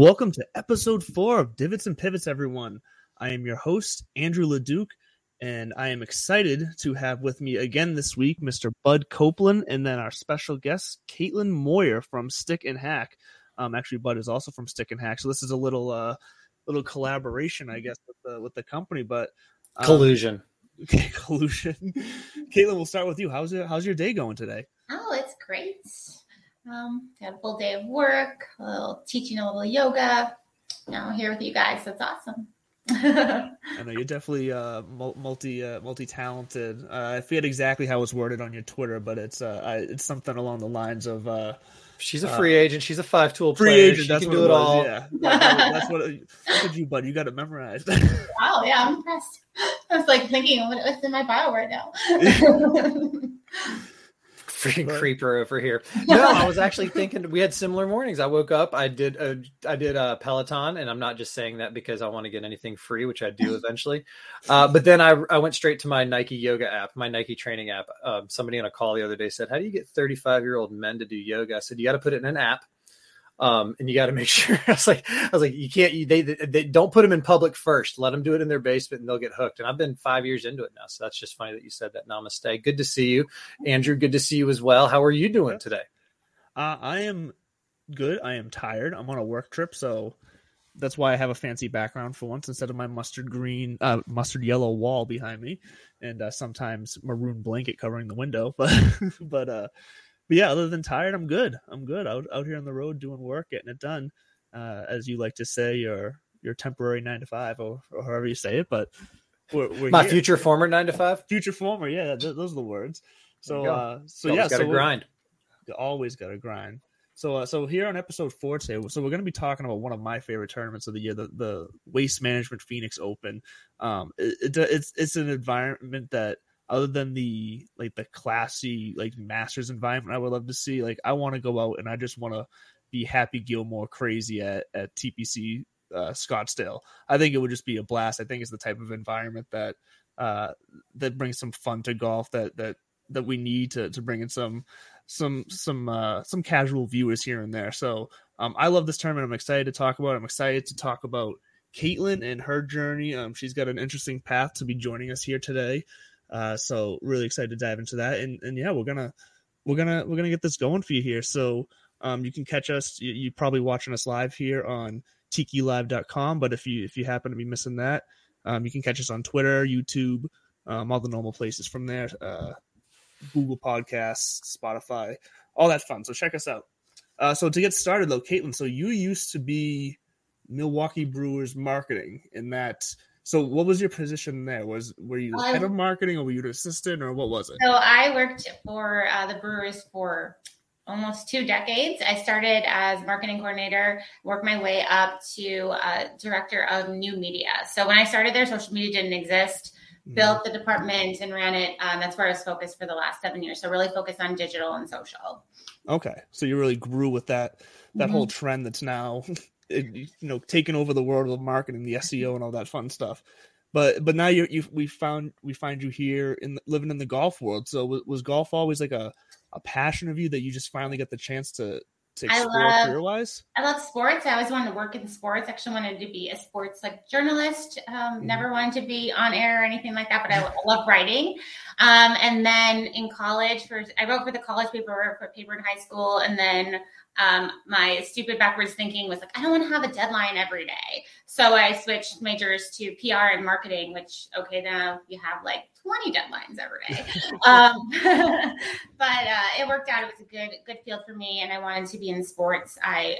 Welcome to episode four of Divots and Pivots, everyone. I am your host, Andrew Leduc, and I am excited to have with me again this week Mr. Bud Copeland and then our special guest, Caitlin Moyer from Stick and Hack. Um, actually, Bud is also from Stick and Hack, so this is a little uh, little collaboration, I guess, with the with the company. But um, collusion, okay, collusion. Caitlin, we'll start with you. How's it? How's your day going today? Oh, it's great. Um, got a full day of work, a little teaching a little yoga. Now I'm here with you guys. That's awesome. I know you're definitely uh, multi uh, multi talented. Uh, I forget exactly how it's worded on your Twitter, but it's uh, I, it's something along the lines of. Uh, She's a free agent. She's a five tool free player. agent. She that's can what do it, it, was, all. Yeah, that's what. Look at you, bud. You got it memorized. wow. Yeah, I'm impressed. I was like thinking, what's in my bio right now? Freaking creeper over here. No, I was actually thinking we had similar mornings. I woke up, I did a, I did a Peloton, and I'm not just saying that because I want to get anything free, which I do eventually. Uh, but then I, I went straight to my Nike yoga app, my Nike training app. Um, somebody on a call the other day said, "How do you get 35 year old men to do yoga?" I said, "You got to put it in an app." Um, and you got to make sure. I was like, I was like, you can't. You, they, they don't put them in public first. Let them do it in their basement, and they'll get hooked. And I've been five years into it now, so that's just funny that you said that. Namaste. Good to see you, Andrew. Good to see you as well. How are you doing today? Uh, I am good. I am tired. I'm on a work trip, so that's why I have a fancy background for once instead of my mustard green, uh, mustard yellow wall behind me, and uh, sometimes maroon blanket covering the window. But but uh, but yeah, other than tired, I'm good. I'm good out out here on the road doing work, getting it done. Uh, as you like to say, your your temporary nine to five, or, or however you say it. But we're, we're my here. future former nine to five, future former. Yeah, th- those are the words. So uh, so yeah, got to so grind. Always got to grind. So uh, so here on episode four today, so we're going to be talking about one of my favorite tournaments of the year, the the Waste Management Phoenix Open. Um, it, it, it's it's an environment that other than the like the classy like masters environment i would love to see like i want to go out and i just want to be happy gilmore crazy at at tpc uh, scottsdale i think it would just be a blast i think it's the type of environment that uh that brings some fun to golf that that that we need to to bring in some some some uh some casual viewers here and there so um i love this tournament i'm excited to talk about it. i'm excited to talk about Caitlin and her journey. Um, she's got an interesting path to be joining us here today. Uh, so really excited to dive into that. And and yeah, we're gonna we're gonna we're gonna get this going for you here. So um, you can catch us. You, you probably watching us live here on tikilive.com. But if you if you happen to be missing that, um, you can catch us on Twitter, YouTube, um, all the normal places from there, uh, Google Podcasts, Spotify, all that fun. So check us out. Uh, so to get started though, Caitlin, so you used to be Milwaukee Brewers marketing in that. So what was your position there? Was were you the head of marketing or were you an assistant or what was it? So I worked for uh, the Brewers for almost two decades. I started as marketing coordinator, worked my way up to uh, director of new media. So when I started there, social media didn't exist. Mm-hmm. Built the department and ran it. Um, that's where I was focused for the last seven years. So really focused on digital and social. Okay, so you really grew with that that mm-hmm. whole trend that's now, you know, taking over the world of marketing, the SEO, and all that fun stuff. But but now you you we found we find you here in living in the golf world. So was, was golf always like a a passion of you that you just finally get the chance to to explore I love, career wise? I love sports. I always wanted to work in sports. Actually, wanted to be a sports like journalist. Um, mm-hmm. Never wanted to be on air or anything like that. But I, I love writing. Um, and then in college, for I wrote for the college paper, for paper in high school, and then um, my stupid backwards thinking was like, I don't want to have a deadline every day. So I switched majors to PR and marketing, which, okay, now you have like 20 deadlines every day. um, but uh, it worked out. It was a good, good field for me. And I wanted to be in sports. I,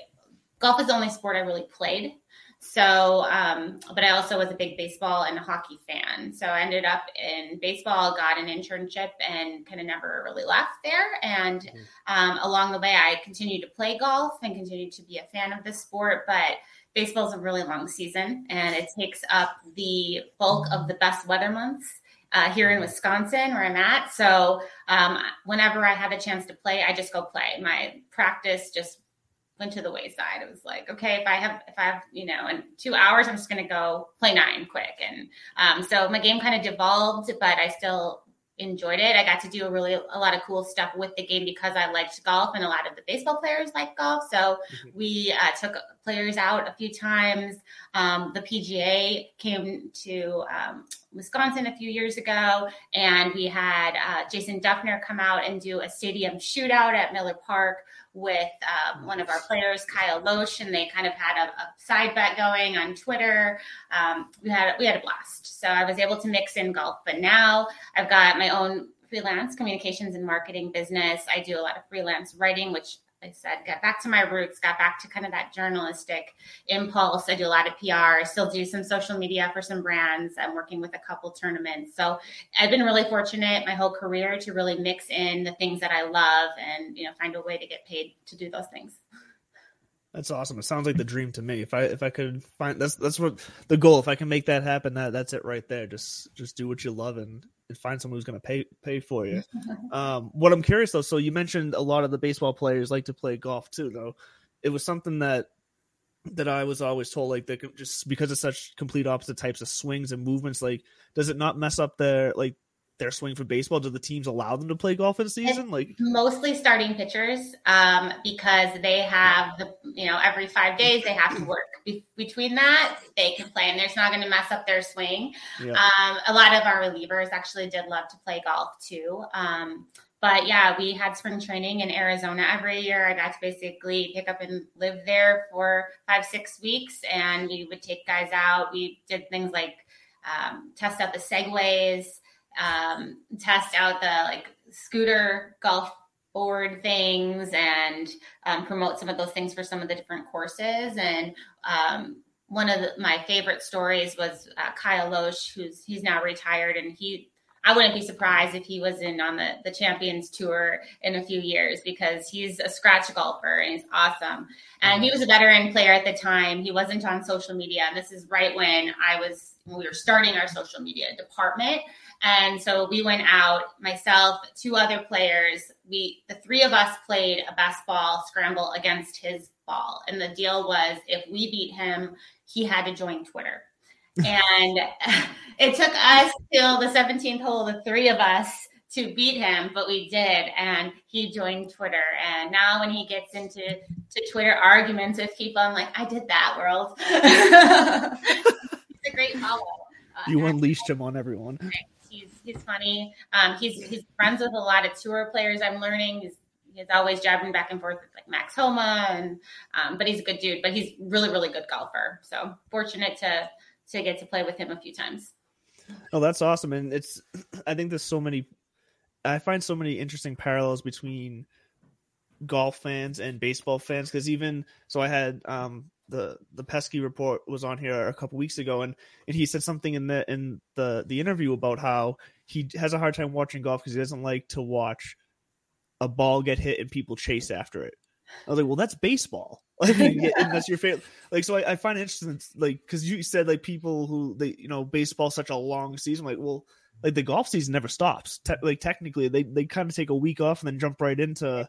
golf is the only sport I really played. So, um, but I also was a big baseball and hockey fan. So I ended up in baseball, got an internship, and kind of never really left there. And mm-hmm. um, along the way, I continued to play golf and continued to be a fan of the sport. But baseball is a really long season, and it takes up the bulk of the best weather months. Uh, here in mm-hmm. Wisconsin, where I'm at. So, um, whenever I have a chance to play, I just go play. My practice just went to the wayside. It was like, okay, if I have, if I have, you know, in two hours, I'm just going to go play nine quick. And um, so my game kind of devolved, but I still enjoyed it. I got to do a really a lot of cool stuff with the game because I liked golf, and a lot of the baseball players like golf. So mm-hmm. we uh, took players out a few times. Um, the PGA came to um, Wisconsin a few years ago, and we had uh, Jason Dufner come out and do a stadium shootout at Miller Park with um, one of our players, Kyle Lohse, and they kind of had a, a side bet going on Twitter. Um, we had we had a blast. So I was able to mix in golf, but now I've got my own freelance communications and marketing business. I do a lot of freelance writing, which I said, got back to my roots, got back to kind of that journalistic impulse. I do a lot of PR, I still do some social media for some brands. I'm working with a couple tournaments. So I've been really fortunate my whole career to really mix in the things that I love and, you know, find a way to get paid to do those things. That's awesome. It sounds like the dream to me. If I if I could find that's that's what the goal. If I can make that happen, that that's it right there. Just just do what you love and, and find someone who's going to pay pay for you. um, what I'm curious though. So you mentioned a lot of the baseball players like to play golf too, though. It was something that that I was always told like that just because of such complete opposite types of swings and movements. Like, does it not mess up their like their swing for baseball? Do the teams allow them to play golf in a season? It's like mostly starting pitchers, um, because they have the you know every five days they have to work. Be- between that, they can play, and there's not going to mess up their swing. Yeah. Um, a lot of our relievers actually did love to play golf too. Um, but yeah, we had spring training in Arizona every year. I got to basically pick up and live there for five, six weeks, and we would take guys out. We did things like um, test out the segways, um, test out the like scooter golf board things and um, promote some of those things for some of the different courses. And um, one of the, my favorite stories was uh, Kyle Lohse, who's he's now retired, and he I wouldn't be surprised if he was in on the, the Champions Tour in a few years because he's a scratch golfer and he's awesome. And he was a veteran player at the time. He wasn't on social media. And this is right when I was, when we were starting our social media department. And so we went out, myself, two other players. We, the three of us played a best ball scramble against his ball. And the deal was if we beat him, he had to join Twitter. and it took us till the 17th hole, the three of us, to beat him, but we did, and he joined Twitter. And now, when he gets into to Twitter arguments with people, I'm like, I did that, world. It's a great follow. Uh, you unleashed him on everyone. He's funny. Um, he's he's friends with a lot of tour players. I'm learning. He's he's always jabbing back and forth with like Max Homa, and um, but he's a good dude. But he's really really good golfer. So fortunate to to get to play with him a few times. Oh, that's awesome, and it's. I think there's so many. I find so many interesting parallels between golf fans and baseball fans because even so, I had um the the pesky report was on here a couple weeks ago, and and he said something in the in the the interview about how he has a hard time watching golf because he doesn't like to watch a ball get hit and people chase after it. I was like, well, that's baseball. Mean, and that's your favorite. Like, so I, I find it interesting, like, because you said like people who they, you know, baseball such a long season. Like, well, like the golf season never stops. Te- like, technically, they they kind of take a week off and then jump right into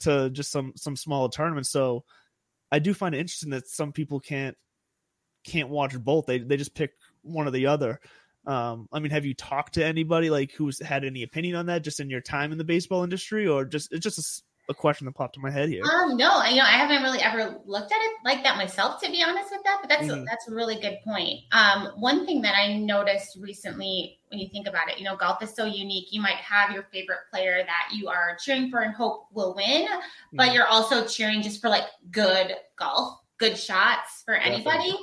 to just some some smaller tournaments. So, I do find it interesting that some people can't can't watch both. They they just pick one or the other. Um, I mean, have you talked to anybody like who's had any opinion on that, just in your time in the baseball industry, or just it's just a, question that popped in my head here? Um, no, you know, I haven't really ever looked at it like that myself, to be honest with that. But that's Mhm. that's a really good point. Um, one thing that I noticed recently, when you think about it, you know, golf is so unique. You might have your favorite player that you are cheering for and hope will win, but Mhm. you're also cheering just for like good golf, good shots for anybody.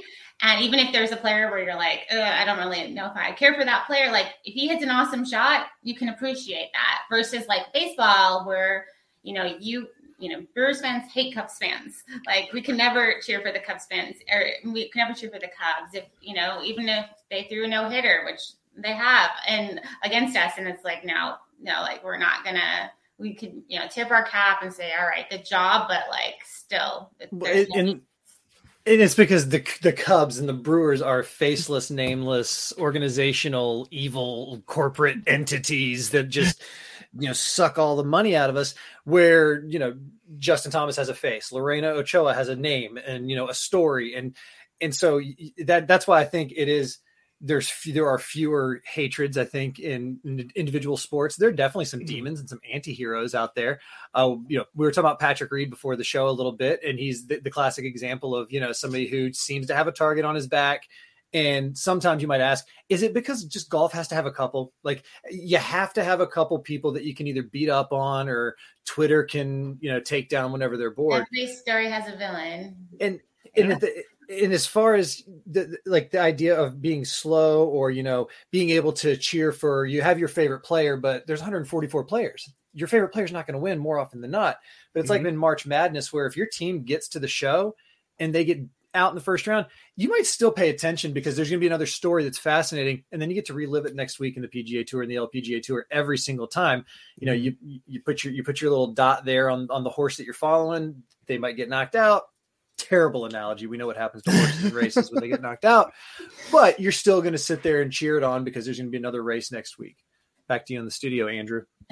And even if there's a player where you're like, I don't really know if I care for that player, like if he hits an awesome shot, you can appreciate that. Versus like baseball, where you know you you know Brewers fans hate Cubs fans. Like we can never cheer for the Cubs fans, or we can never cheer for the Cubs if you know even if they threw a no hitter, which they have, and against us, and it's like no, no, like we're not gonna. We could you know tip our cap and say, all right, good job, but like still, there's no and, and it's because the the Cubs and the Brewers are faceless, nameless, organizational, evil corporate entities that just you know suck all the money out of us. Where you know Justin Thomas has a face, Lorena Ochoa has a name, and you know a story, and and so that that's why I think it is. There's there are fewer hatreds, I think, in, in individual sports. There are definitely some demons and some anti-heroes out there uh, you know, we were talking about Patrick Reed before the show a little bit, and he's the, the classic example of you know somebody who seems to have a target on his back. And sometimes you might ask, is it because just golf has to have a couple? Like you have to have a couple people that you can either beat up on or Twitter can you know take down whenever they're bored. every story has a villain. And and, the, and as far as the like the idea of being slow or you know being able to cheer for you have your favorite player, but there's 144 players. Your favorite player's not going to win more often than not. But it's like mm-hmm. in March Madness where if your team gets to the show and they get out in the first round, you might still pay attention because there's going to be another story that's fascinating, and then you get to relive it next week in the PGA Tour and the LPGA Tour every single time. You know, mm-hmm. you you put your you put your little dot there on on the horse that you're following. They might get knocked out. Terrible analogy. We know what happens to horses in races when they get knocked out, but you're still going to sit there and cheer it on because there's going to be another race next week. Back to you in the studio, Andrew.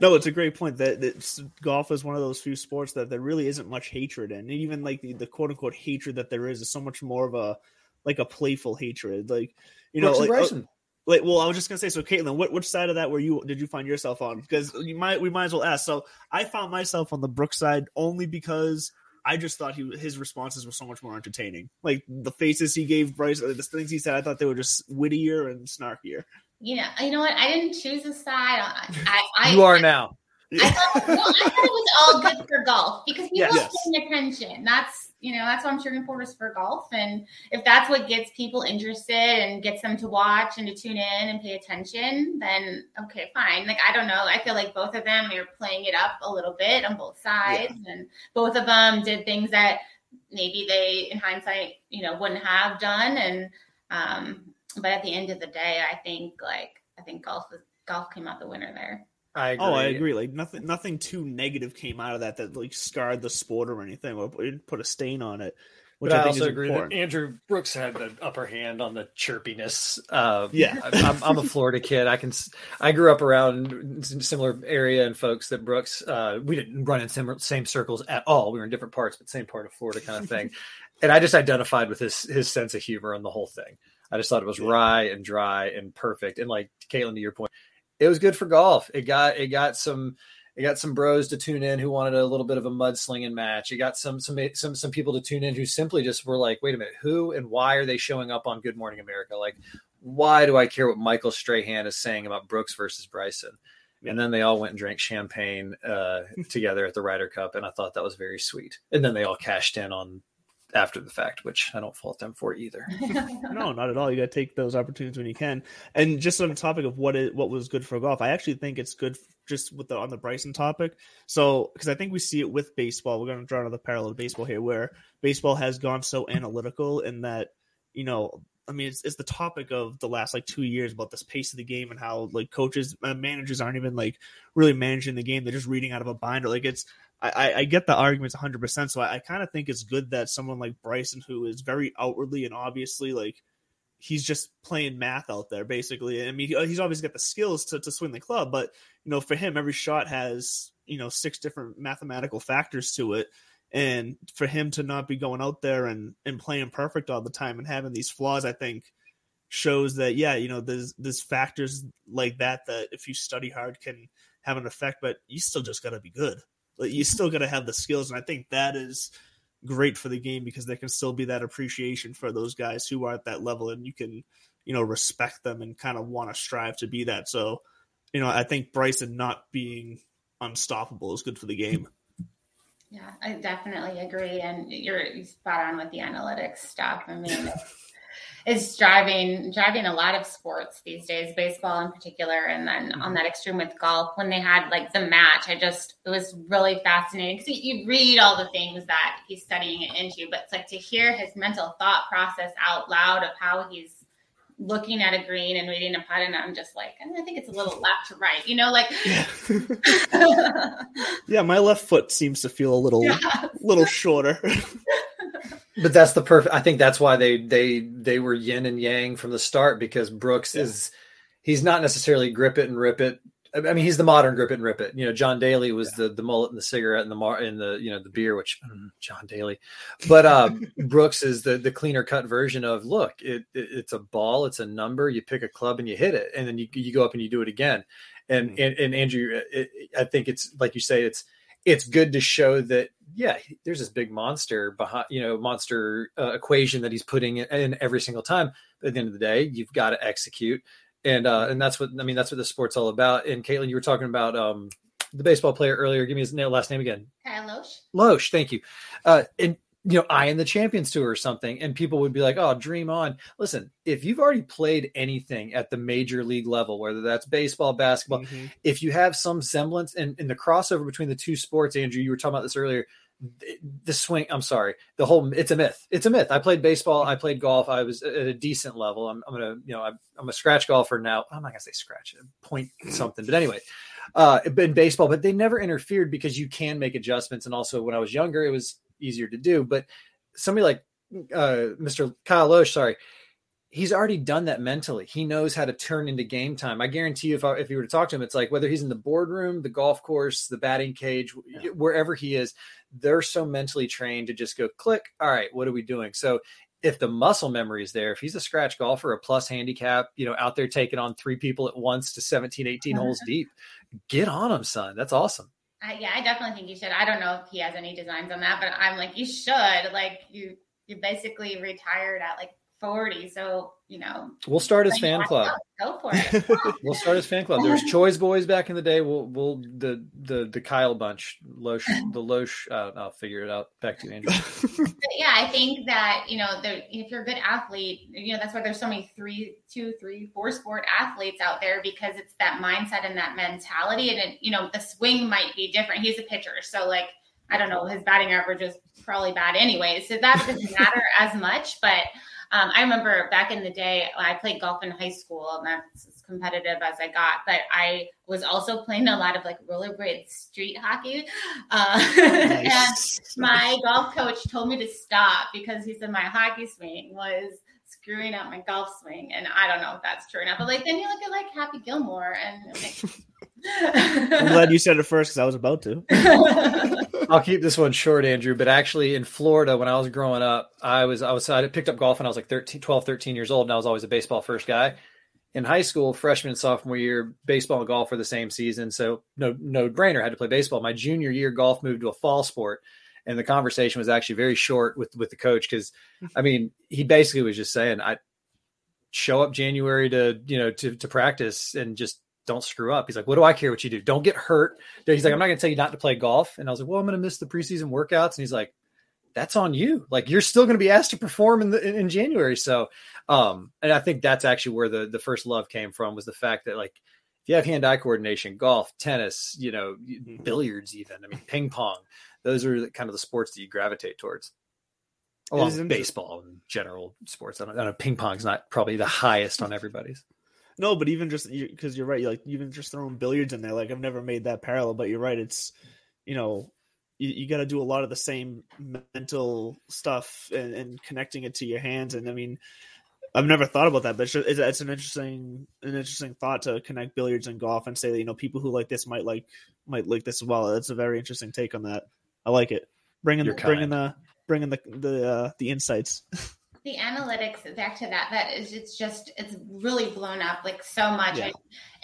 no, it's a great point that, that golf is one of those few sports that there really isn't much hatred in. And even like the, the quote unquote hatred that there is is so much more of a like a playful hatred. Like you know, like, oh, like well, I was just gonna say. So, Caitlin, what which side of that were you? Did you find yourself on? Because you might we might as well ask. So, I found myself on the Brooks side only because. I just thought he his responses were so much more entertaining. Like the faces he gave Bryce, uh, the things he said, I thought they were just wittier and snarkier. You know, you know what? I didn't choose a side. I, I, I you are now. I thought, no, I thought it was all good for golf because people Yes. are paying attention. That's you know that's what I'm cheering for is for golf, and if that's what gets people interested and gets them to watch and to tune in and pay attention, then okay, fine. Like I don't know, I feel like both of them are playing it up a little bit on both sides, and both of them did things that maybe they, in hindsight, you know, wouldn't have done, and um, but at the end of the day, I think like I think golf was golf came out the winner there. I agree. Oh, I agree. Like nothing, nothing too negative came out of that that like scarred the sport or anything, or put- put a stain on it. Which But I, I, think also is agree important. that Andrew Brooks had the upper hand on the chirpiness. Uh, Yeah. I- I'm, I'm a Florida kid. I can. s- I grew up around similar area and folks that Brooks. Uh, we didn't run in similar, same circles at all. We were in different parts, but same part of Florida, kind of thing. and I just identified with his his sense of humor and the whole thing. I just thought it was wry and dry and perfect. And like Caitlin, to your point, it was good for golf. It got it got some it got some bros to tune in who wanted a little bit of a mudslinging match. It got some some some some people to tune in who simply just were like, wait a minute, who and why are they showing up on Good Morning America? Like, why do I care what Michael Strahan is saying about Brooks versus Bryson? And then they all went and drank champagne uh, together at the Ryder Cup, and I thought that was very sweet. And then they all cashed in on after the fact, which I don't fault them for either. no, not at all. You got to take those opportunities when you can. And just on the topic of what it what was good for golf, I actually think it's good just with the on the Bryson topic. So because I think we see it with baseball, we're going to draw another parallel to baseball here, where baseball has gone so analytical in that you know I mean, it's, it's the topic of the last like two years about this pace of the game and how like coaches, uh, managers aren't even like really managing the game; they're just reading out of a binder. Like it's, I, I get the arguments 100. percent So I, I kind of think it's good that someone like Bryson, who is very outwardly and obviously like he's just playing math out there, basically. I mean, uh, he's obviously got the skills to to swing the club, but you know, for him, every shot has you know six different mathematical factors to it and for him to not be going out there and and playing perfect all the time and having these flaws i think shows that yeah you know there's there's factors like that that if you study hard can have an effect but you still just got to be good like you still got to have the skills and i think that is great for the game because there can still be that appreciation for those guys who are at that level and you can you know respect them and kind of want to strive to be that so you know i think bryson not being unstoppable is good for the game yeah, I definitely agree. And you're spot on with the analytics stuff. I mean, it's driving driving a lot of sports these days, baseball in particular, and then mm-hmm. on that extreme with golf. When they had like the match, I just it was really fascinating because you read all the things that he's studying it into, but it's like to hear his mental thought process out loud of how he's looking at a green and reading a putt, and I'm just like, mm, I think it's a little left to right, you know, like. Yeah, yeah my left foot seems to feel a little, yeah. little shorter. but that's the perfect. I think that's why they they they were yin and yang from the start because Brooks yeah. is he's not necessarily grip it and rip it I mean, he's the modern grip it and rip it. You know, John Daly was yeah. the the mullet and the cigarette and the mar and the you know the beer, which mm, John Daly, but um, Brooks is the the cleaner cut version of look, it, it, it's a ball, it's a number. You pick a club and you hit it, and then you you go up and you do it again. And mm-hmm. and, and Andrew, it, I think it's like you say, it's it's good to show that yeah, there's this big monster behind you know monster uh, equation that he's putting in, in every single time. But at the end of the day, you've got to execute and uh, and that's what I mean. That's what the sport's all about. And Caitlin, you were talking about um, the baseball player earlier. Give me his last name again. Kyle Lohse. Lohse, thank you. Uh, and you know, I in the Champions Tour or something, and people would be like, "Oh, dream on." Listen, if you've already played anything at the major league level, whether that's baseball, basketball, mm-hmm. if you have some semblance and in the crossover between the two sports, Andrew, you were talking about this earlier the swing i'm sorry the whole it's a myth. It's a myth. I played baseball i played golf i was at a decent level. I'm, I'm gonna you know I'm, I'm, a scratch golfer now. I'm not gonna say scratch point something but anyway uh in baseball but they never interfered because you can make adjustments. And also when i was younger it was easier to do. But somebody like uh mr kyle Lohse, sorry he's already done that mentally. He knows how to turn into game time. I guarantee you, if I, if you were to talk to him, it's like whether he's in the boardroom, the golf course, the batting cage, yeah. wherever he is, they're so mentally trained to just go click. All right, what are we doing? So if the muscle memory is there, if he's a scratch golfer, a plus handicap, you know, out there taking on three people at once to 17, 18 holes deep, get on him, son. That's awesome. Uh, yeah, I definitely think you should. I don't know if he has any designs on that, but I'm like, you should. Like, you you basically retired at like 40. So, you know, we'll start his fan club. Go for it. we'll start his fan club. There was Choi's Boys back in the day. We'll, we'll, the, the, the Kyle bunch, Lohse, the Lohse, uh, I'll figure it out. Back to you, Andrew. yeah, I think that, you know, if you're a good athlete, you know, that's why there's so many three, two, three, four sport athletes out there because it's that mindset and that mentality. And, it, you know, the swing might be different. He's a pitcher. So, like, I don't know, his batting average is probably bad anyway. So that doesn't matter as much. But, um, I remember back in the day, I played golf in high school, and that's as competitive as I got. But I was also playing a lot of like rollerblade street hockey. Uh, nice. and my golf coach told me to stop because he said my hockey swing was screwing up my golf swing. And I don't know if that's true enough. But like then you look at like Happy Gilmore and I'm glad you said it first because I was about to. I'll keep this one short, Andrew. But actually, in Florida, when I was growing up, I was I was I picked up golf when I was like 13, 12, 13 years old, and I was always a baseball first guy. In high school, freshman and sophomore year, baseball and golf were the same season, so no no brainer I had to play baseball. My junior year, golf moved to a fall sport, and the conversation was actually very short with with the coach because, I mean, he basically was just saying, I show up January to you know to to practice and just don't screw up. He's like, what do I care what you do? Don't get hurt. He's like, I'm not going to tell you not to play golf. And I was like, well, I'm going to miss the preseason workouts. And he's like, that's on you. Like you're still going to be asked to perform in the in, January. So, um, and I think that's actually where the the first love came from was the fact that like if you have hand eye coordination, golf, tennis, you know, Mm-hmm. billiards, even I mean, ping pong, those are the, kind of the sports that you gravitate towards. Along with baseball and general sports. I don't, I don't know. Ping pong's not probably the highest on everybody's. No, but even just because you're right, you're like even just throwing billiards in there, like I've never made that parallel, but you're right. It's you know you, you got to do a lot of the same mental stuff and, and connecting it to your hands. And I mean, I've never thought about that, but it's, it's, it's an interesting an interesting thought to connect billiards and golf and say that you know people who like this might like might like this as well. That's a very interesting take on that. I like it. Bringing bringing the bringing the the uh, the insights. the analytics back to that that is it's just it's really blown up like so much Yeah.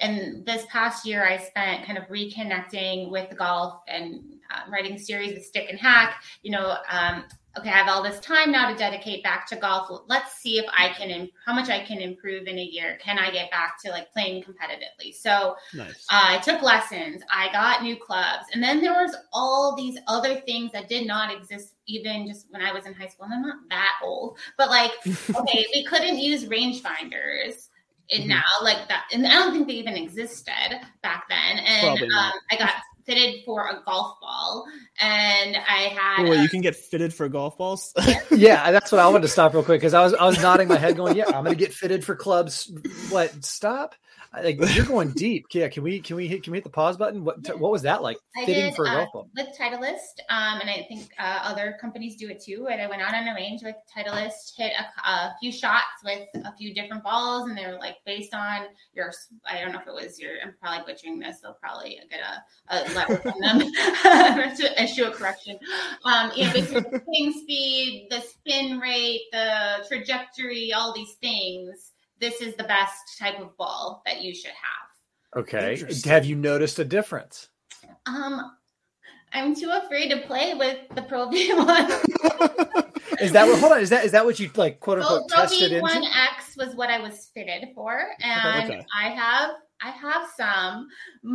and, and this past year i spent kind of reconnecting with golf and uh, writing series of stick and hack you know um, okay i have all this time now to dedicate back to golf let's see if i can im- how much i can improve in a year can i get back to like playing competitively so nice. I took lessons. I got new clubs. And then there was all these other things that did not exist even just when I was in high school. And I'm not that old. But like, okay, we couldn't use rangefinders. And Mhm. now, like that, and I don't think they even existed back then. And um. I got fitted for a golf ball, and I had Oh, wait, a- you can get fitted for golf balls. yeah, that's what I wanted to stop real quick because I was I was nodding my head, going, "Yeah, I'm going to get fitted for clubs." What? Stop! Like you're going deep. Yeah, can we can we hit can we hit the pause button? What what was that like? I Fitting did for a uh, golf ball? with Titleist, um, and I think uh, other companies do it too. And I went out on a range with Titleist, hit a, a few shots with a few different balls, and they were like based on your. I don't know if it was your. I'm probably butchering this. They'll probably get a, a letter from them to issue a correction. Um, you know, based on the swing speed, the spin rate, the trajectory, all these things. This is the best type of ball that you should have. Okay. Have you noticed a difference? Um, I'm too afraid to play with the Pro V1. Is that what? Hold on. Is that is that what you like Quote unquote. tested Pro? V1X was what I was fitted for, and Okay. I have I have some,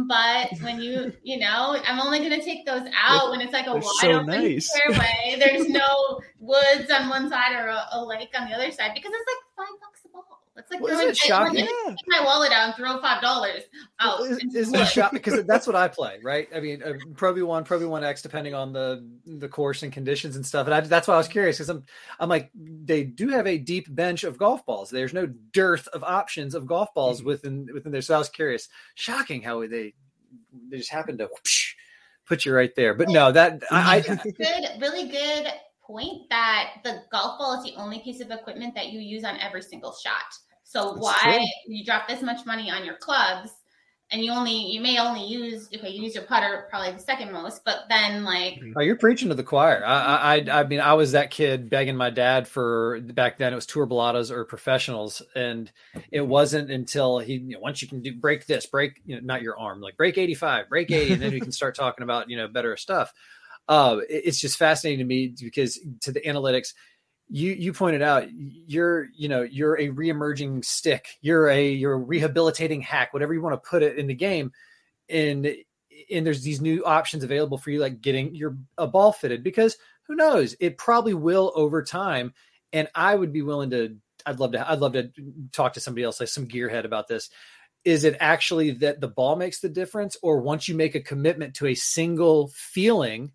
but when you you know, I'm only gonna take those out when it's like a wide so open nice. fairway. There's no woods on one side or a, a lake on the other side because it's like five bucks a ball. It's like Well, throwing isn't it I- Yeah. take my wallet out and throw five dollars out. Well, is, isn't it shocking? Because that's what I play, right? I mean, uh, Pro V one, Pro V one X, depending on the the course and conditions and stuff. And I, that's why I was curious because I'm I'm like they do have a deep bench of golf balls. There's no dearth of options of golf balls Mm-hmm. within within there. So I was curious. Shocking how they they just happen to whoosh, put you right there. But no, that I, I good, really good point that the golf ball is the only piece of equipment that you use on every single shot. So That's why true. you drop this much money on your clubs and you only you may only use okay you use your putter probably the second most, but then like Oh, you're preaching to the choir. I, I, I mean, I was that kid begging my dad for back then. It was Tour Balatas or professionals, and it wasn't until he, you know, once you can do break this, break, you know, not your arm, like break 85, break 80, and then we can start talking about, you know, better stuff. Uh, it's just fascinating to me because to the analytics, you you pointed out you're you know you're a reemerging stick, you're a you're a rehabilitating hack, whatever you want to put it in the game, and and there's these new options available for you like getting your a ball fitted because who knows? It probably will over time. And i would be willing to i'd love to i'd love to talk to somebody else like some gearhead about this. Is it actually that the ball makes the difference or once you make a commitment to a single feeling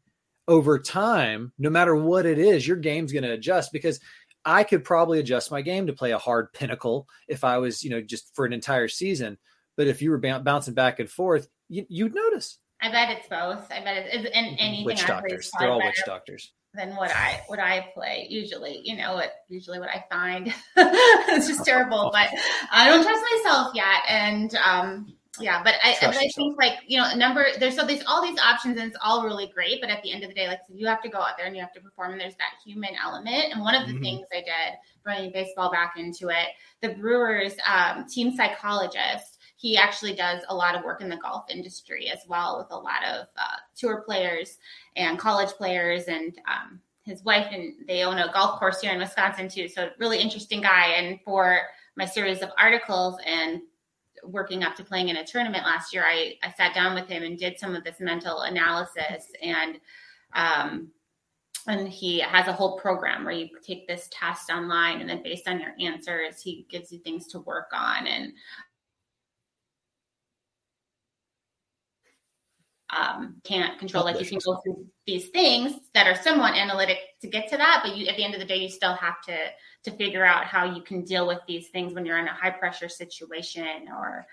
over time no matter what it is your game's going to adjust because i could probably adjust my game to play a hard pinnacle if i was you know just for an entire season but if you were b- bouncing back and forth you, you'd notice I bet it's both. I bet it's, and anything witch I doctors they're all witch doctors than what I what I play usually. You know what usually what I find. it's just terrible, but I don't trust myself yet. And um yeah, but I, but I think like you know, a number there's so there's all these options and it's all really great. But at the end of the day, like you have to go out there and you have to perform, and there's that human element. And one of the Mhm. things I did bringing baseball back into it, the Brewers um, team psychologist he actually does a lot of work in the golf industry as well with a lot of uh, tour players and college players and um, his wife and they own a golf course here in wisconsin too so really interesting guy and for my series of articles and working up to playing in a tournament last year i, I sat down with him and did some of this mental analysis. And um, and he has a whole program where you take this test online and then based on your answers he gives you things to work on. And um, can't control like you can go through these things that are somewhat analytic to get to that but you at the end of the day you still have to to figure out how you can deal with these things when you're in a high pressure situation or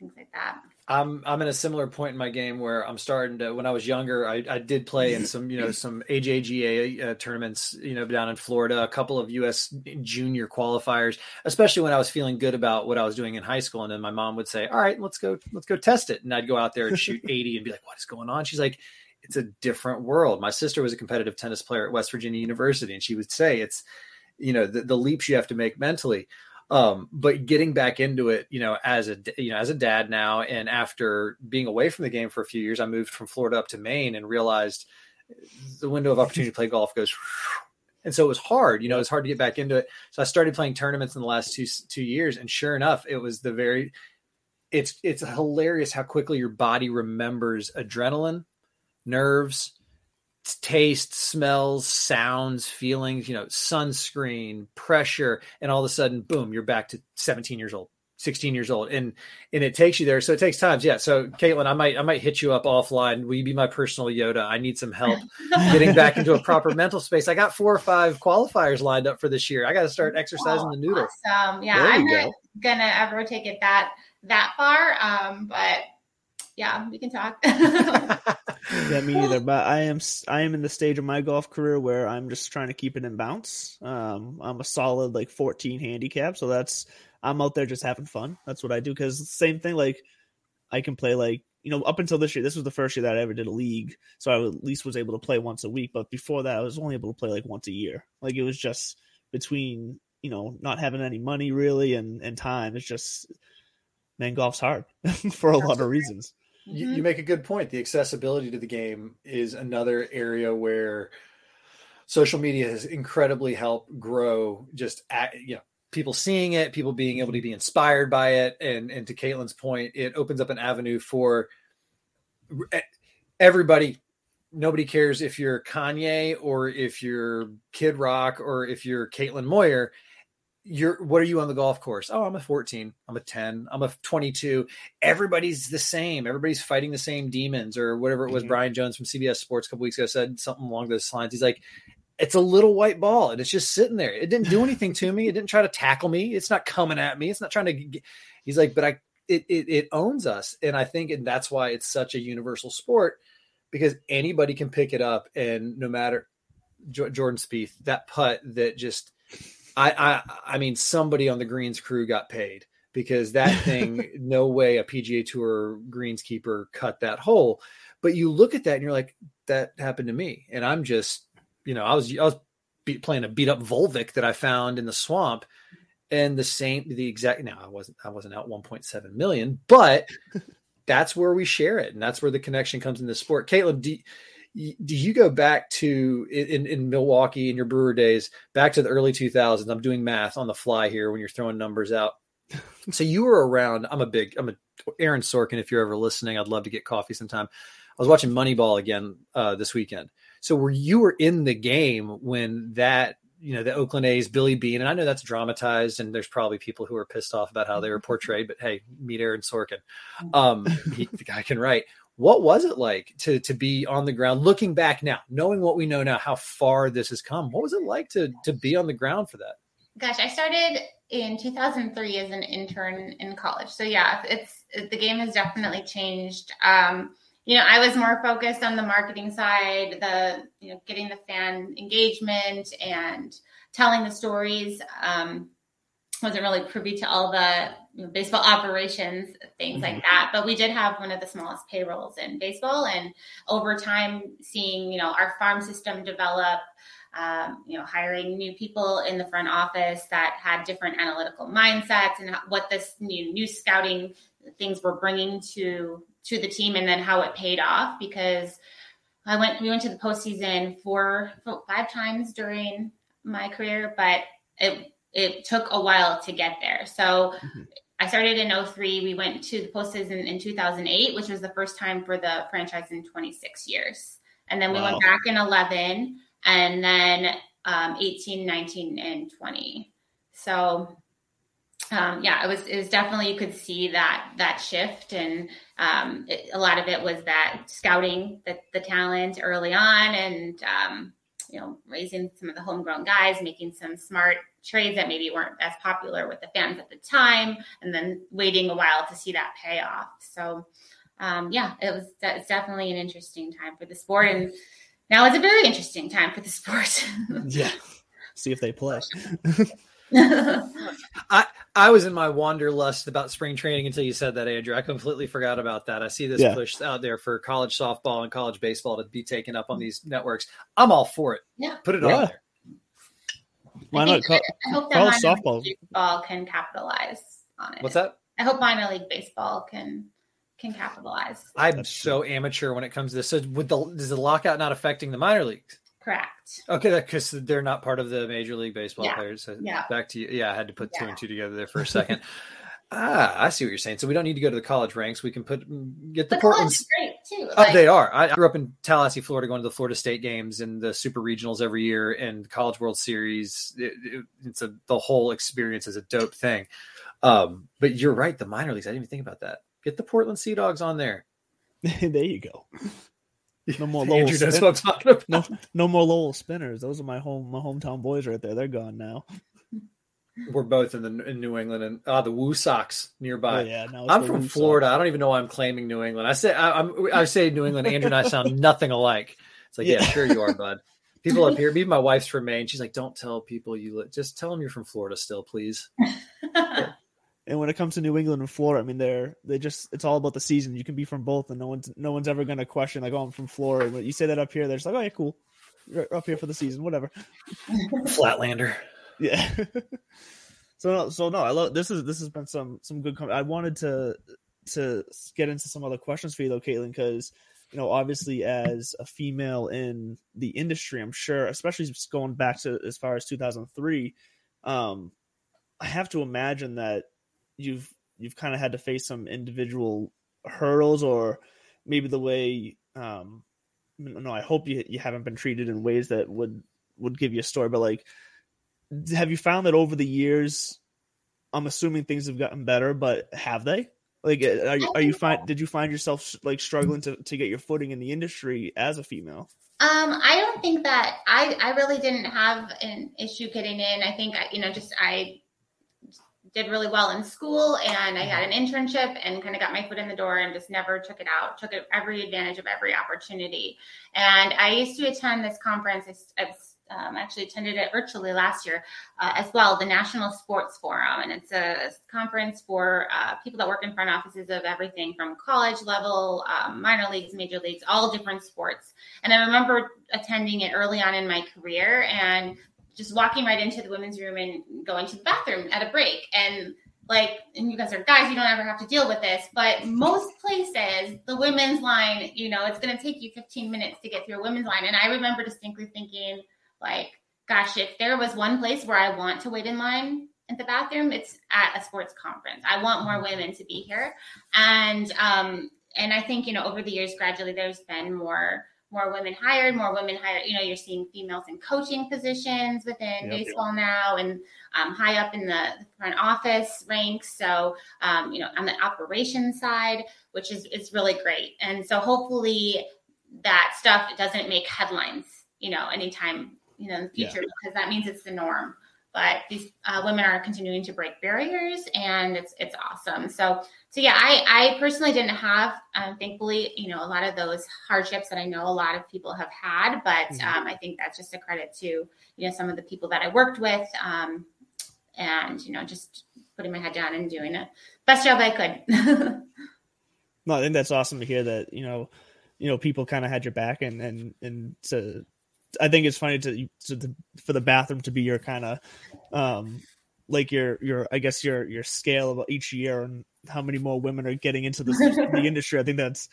things like that. I'm I'm in a similar point in my game where I'm starting to. When I was younger, I, I did play in some you know some AJGA uh, tournaments, you know, down in Florida, a couple of U.S. junior qualifiers, especially when I was feeling good about what I was doing in high school. And then my mom would say, "All right, let's go, let's go test it," and I'd go out there and shoot 80 and be like, "What is going on?" She's like. It's a different world. My sister was a competitive tennis player at West Virginia University, and she would say it's, you know, the, the leaps you have to make mentally um, but getting back into it, you know, as a you know as a dad now, and after being away from the game for a few years, I moved from Florida up to Maine and realized the window of opportunity to play golf goes. And so it was hard, you know, it was hard to get back into it. So I started playing tournaments in the last two two years, and sure enough, it was the very. It's it's hilarious how quickly your body remembers adrenaline, nerves, taste, smells, sounds, feelings, you know, sunscreen, pressure, and all of a sudden, boom, you're back to 17 years old, 16 years old. And and it takes you there. So it takes times. Yeah. So Caitlin, I might I might hit you up offline. Will you be my personal Yoda? I need some help getting back into a proper mental space. I got four or five qualifiers lined up for this year. I got to start exercising oh, the noodle. Awesome. Yeah. I'm not go. gonna ever take it that that far. Um, but yeah, we can talk. yeah, me neither. But I am I am in the stage of my golf career where I'm just trying to keep it in bounce. Um, I'm a solid like 14 handicap, so that's I'm out there just having fun. That's what I do. Because same thing, like I can play like you know up until this year. This was the first year that I ever did a league, so I at least was able to play once a week. But before that, I was only able to play like once a year. Like it was just between you know not having any money really and and time. It's just man, golf's hard for a lot of reasons. You, you, mm-hmm. make a good point. The accessibility to the game is another area where social media has incredibly helped grow just at, you know people seeing it, people being able to be inspired by it, and and to Caitlin's point, it opens up an avenue for everybody. Nobody cares if you're Kanye or if you're Kid Rock or if you're Caitlin Moyer you're what are you on the golf course? Oh, I'm a 14, I'm a 10, I'm a 22. Everybody's the same. Everybody's fighting the same demons or whatever it was. Mm-hmm. Brian Jones from CBS Sports a couple weeks ago said something along those lines. He's like, it's a little white ball and it's just sitting there. It didn't do anything to me. It didn't try to tackle me. It's not coming at me. It's not trying to. Get, he's like, but I, it, it, it owns us, and I think, and that's why it's such a universal sport because anybody can pick it up, and no matter Jordan Spieth, that putt that just I, I I mean somebody on the greens crew got paid because that thing no way a PGA Tour greenskeeper cut that hole. But you look at that and you're like that happened to me and I'm just you know I was I was playing a beat up Volvik that I found in the swamp and the same the exact now I wasn't I wasn't out 1.7 million but that's where we share it and that's where the connection comes in the sport. Caitlin, do, do you go back to in, in Milwaukee in your brewer days, back to the early 2000s? I'm doing math on the fly here when you're throwing numbers out. so you were around. I'm a big. I'm a Aaron Sorkin. If you're ever listening, I'd love to get coffee sometime. I was watching Moneyball again uh, this weekend. So were you were in the game when that you know the Oakland A's Billy Beane, and I know that's dramatized, and there's probably people who are pissed off about how they were portrayed. But hey, meet Aaron Sorkin. Um, he, the guy can write what was it like to to be on the ground looking back now knowing what we know now how far this has come? What was it like to to be on the ground for that? Gosh i started in 2003 as an intern in college. So yeah it's the game has definitely changed. Um, you know i was more focused on the marketing side the you know getting the fan engagement and telling the stories. Um, wasn't really privy to all the you know, baseball operations, things mm-hmm. like that. But we did have one of the smallest payrolls in baseball, and over time, seeing you know our farm system develop, um, you know, hiring new people in the front office that had different analytical mindsets, and what this new new scouting things were bringing to to the team, and then how it paid off because. I went. We went to the postseason four, five times during my career, but it it took a while to get there. So mm-hmm. I started in 03. We went to the postseason in 2008, which was the first time for the franchise in 26 years. And then we wow. went back in 11. and then um, 18, 19, and 20. So um, yeah, it was it was definitely you could see that that shift, and um, it, a lot of it was that scouting the, the talent early on, and um, you know raising some of the homegrown guys, making some smart trades that maybe weren't as popular with the fans at the time, and then waiting a while to see that pay off. So um, yeah, it was it's definitely an interesting time for the sport, and now it's a very interesting time for the sport. yeah, see if they play. I I was in my wanderlust about spring training until you said that, Andrew. I completely forgot about that. I see this yeah. push out there for college softball and college baseball to be taken up on these networks. I'm all for it. Yeah, put it yeah. on there. Why not? Co- I hope that college softball baseball can capitalize on it. What's that? I hope minor league baseball can can capitalize. I'm so amateur when it comes to this. So, with the is the lockout not affecting the minor leagues? Correct. Okay, because they're not part of the Major League Baseball yeah. players. So yeah. Back to you. Yeah, I had to put yeah. two and two together there for a second. ah, I see what you're saying. So we don't need to go to the college ranks. We can put get the, the Portland. Great too. Oh, they are. I grew up in Tallahassee, Florida, going to the Florida State games and the Super Regionals every year and College World Series. It, it, it's a the whole experience is a dope thing. Um, but you're right. The minor leagues. I didn't even think about that. Get the Portland Sea Dogs on there. there you go. No more Lowell. Andrew knows what I'm talking about. No, no more Lowell Spinners. Those are my home, my hometown boys right there. They're gone now. We're both in the in New England and uh, the Woo Sox nearby. Oh, yeah, I'm from Woo Florida. Sox. I don't even know why I'm claiming New England. I say I, am I say New England. Andrew and I sound nothing alike. It's like, yeah, yeah sure you are, bud. People up here, even my wife's from Maine. She's like, don't tell people you li- just tell them you're from Florida still, please. And when it comes to New England and Florida, I mean, they're they just it's all about the season. You can be from both, and no one's no one's ever going to question like, oh, I'm from Florida. But you say that up here, they're just like, oh yeah, cool, You're up here for the season, whatever. Flatlander. Yeah. so so no, I love this is this has been some some good. Com- I wanted to to get into some other questions for you though, Caitlin, because you know obviously as a female in the industry, I'm sure, especially going back to as far as 2003, um, I have to imagine that you've you've kind of had to face some individual hurdles or maybe the way um no i hope you you haven't been treated in ways that would would give you a story but like have you found that over the years i'm assuming things have gotten better but have they like are, are you find did you find yourself like struggling to, to get your footing in the industry as a female um, I don't think that I, I really didn't have an issue getting in. I think, you know, just I did really well in school and I had an internship and kind of got my foot in the door and just never took it out, took every advantage of every opportunity. And I used to attend this conference. I, um, actually attended it virtually last year uh, as well, the National Sports Forum. And it's a conference for uh, people that work in front offices of everything from college level, um, minor leagues, major leagues, all different sports. And I remember attending it early on in my career and just walking right into the women's room and going to the bathroom at a break. And like, and you guys are guys, you don't ever have to deal with this, but most places, the women's line, you know, it's going to take you 15 minutes to get through a women's line. And I remember distinctly thinking, like, gosh, if there was one place where I want to wait in line at the bathroom, it's at a sports conference. I want more women to be here. And, um, and I think, you know, over the years, gradually there's been more more women hired, more women hired. You know, you're seeing females in coaching positions within yep. baseball now, and um, high up in the front office ranks. So, um, you know, on the operations side, which is is really great. And so, hopefully, that stuff doesn't make headlines. You know, anytime you know in the future, yeah. because that means it's the norm but these uh, women are continuing to break barriers and it's it's awesome so so yeah i i personally didn't have um, thankfully you know a lot of those hardships that i know a lot of people have had but mm-hmm. um, i think that's just a credit to you know some of the people that i worked with um, and you know just putting my head down and doing the best job i could no i think that's awesome to hear that you know you know people kind of had your back and and and to I think it's funny to, to, to for the bathroom to be your kind of um like your your I guess your your scale of each year and how many more women are getting into this the industry. I think that's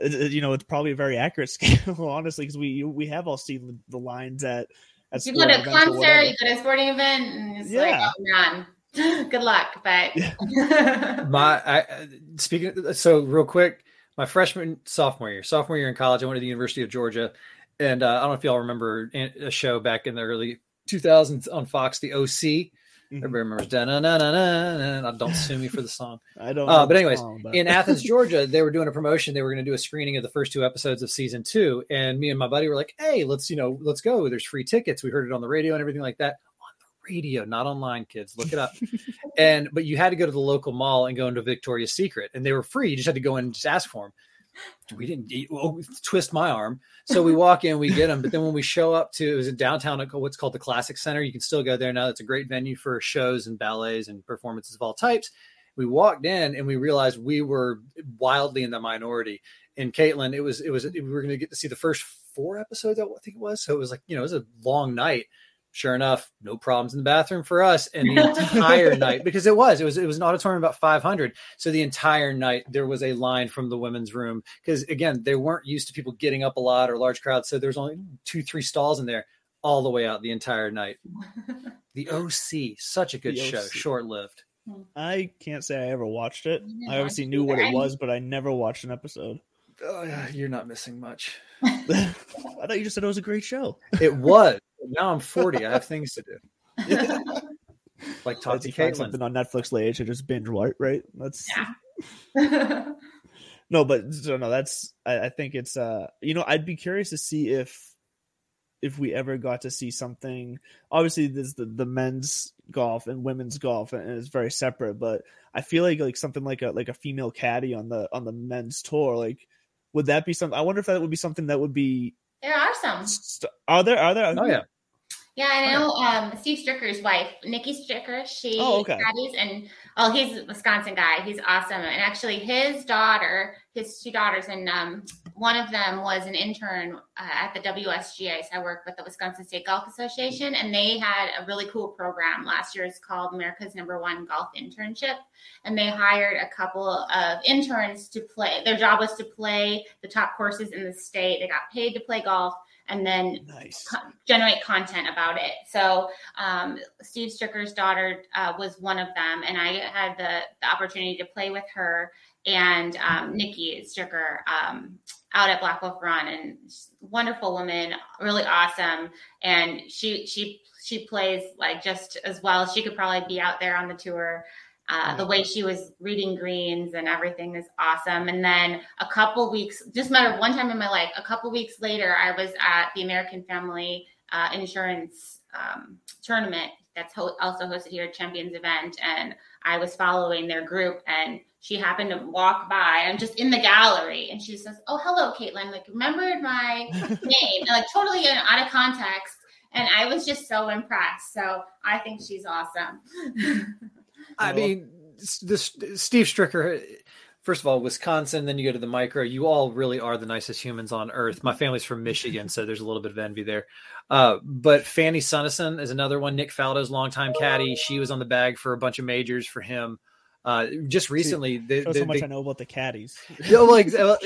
you know it's probably a very accurate scale honestly because we we have all seen the lines at at you go to a concert, you go to a sporting event, and it's yeah. like, oh man. Good luck, but yeah. my I, speaking. So real quick, my freshman sophomore year, sophomore year in college, I went to the University of Georgia And uh, I don't know if y'all remember a show back in the early 2000s on Fox, the OC. Mm-hmm. Everybody remembers da na na na na. Don't sue me for the song. I don't. Uh, but anyways, song, but... in Athens, Georgia, they were doing a promotion. They were going to do a screening of the first two episodes of season two, and me and my buddy were like, "Hey, let's you know, let's go. There's free tickets. We heard it on the radio and everything like that." On the radio, not online, kids. Look it up. and but you had to go to the local mall and go into Victoria's Secret, and they were free. You just had to go in and just ask for them we didn't twist my arm. So we walk in, we get them. But then when we show up to, it was in downtown, at what's called the Classic Center. You can still go there now. It's a great venue for shows and ballets and performances of all types. We walked in and we realized we were wildly in the minority. And Caitlin, it was, it was, we were going to get to see the first four episodes, I think it was. So it was like, you know, it was a long night sure enough, no problems in the bathroom for us. And the entire night, because it was, it was, it was an auditorium about 500. So the entire night there was a line from the women's room because again, they weren't used to people getting up a lot or large crowds. So there's only two, three stalls in there all the way out the entire night. the OC, such a good show, short lived. I can't say I ever watched it. I obviously knew what it was, but I never watched an episode. Oh, yeah, you're not missing much. I thought you just said it was a great show. It was now I'm 40. I have things to do. like talk to Caitlin. something on Netflix later to just binge right right that's yeah. no but so no that's I, I, think it's uh you know I'd be curious to see if if we ever got to see something obviously there's the the men's golf and women's golf and it's very separate but I feel like like something like a like a female caddy on the on the men's tour like would that be something I wonder if that would be something that would be there are some. St- are there? Are there? Oh yeah. Yeah, I know um, Steve Stricker's wife, Nicki Stricker. She oh, okay. caddies, and oh, he's a Wisconsin guy. He's awesome. And actually, his daughter, his two daughters, and um, one of them was an intern uh, at the WSGA. So I work with the Wisconsin State Golf Association, and they had a really cool program last year. It's called America's Number One Golf Internship, and they hired a couple of interns to play. Their job was to play the top courses in the state. They got paid to play golf and then nice. co- generate content about it. So um, Steve Stricker's daughter uh, was one of them, and I had the, the opportunity to play with her and um, Nicki Stricker um, out at Blackwolf Run, and wonderful woman, really awesome, and she she she plays like just as well. She could probably be out there on the tour. Uh, the way she was reading greens and everything is awesome. And then a couple weeks, just matter one time in my life, a couple weeks later, I was at the American Family uh, Insurance um, tournament that's ho- also hosted here at Champions event, and I was following their group, and she happened to walk by. I'm just in the gallery, and she says, "Oh, hello, Caitlin. Like, remembered my name?" And like totally out of context. And I was just so impressed. So I think she's awesome. I mean, this Steve Stricker. First of all, Wisconsin, then you go to the micro. You all really are the nicest humans on earth. My family's from Michigan, so there's a little bit of envy there. Uh, but Fanny Sunesson is another one. Nick Faldo's longtime caddy. She was on the bag for a bunch of majors for him. Uh, just recently, See, the, the, so much the, I know about the caddies. you know, like uh,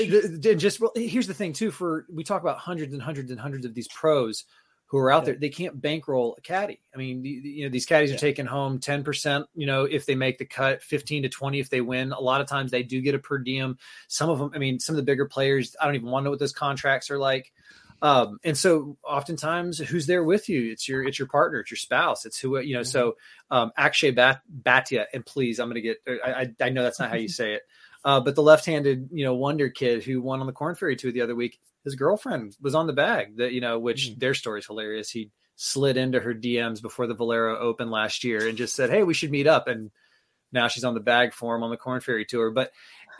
just here's the thing too. For we talk about hundreds and hundreds and hundreds of these pros who are out yeah. there, they can't bankroll a caddy. I mean, you know, these caddies yeah. are taking home 10%, you know, if they make the cut, 15 to 20 if they win. A lot of times they do get a per diem. Some of them, I mean, some of the bigger players, I don't even want to know what those contracts are like. Um, and so oftentimes who's there with you? It's your, it's your partner, it's your spouse. It's who, you know, mm-hmm. so, um, Akshay Bat- Bhatia, and please, I'm going to get, I, I, I know that's not how you say it. Uh, but the left-handed, you know, wonder kid who won on the Corn Ferry Tour the other week, his girlfriend was on the bag. That you know, which mm-hmm. their story's hilarious. He slid into her DMs before the Valero Open last year and just said, "Hey, we should meet up." And now she's on the bag for him on the Corn Ferry Tour. But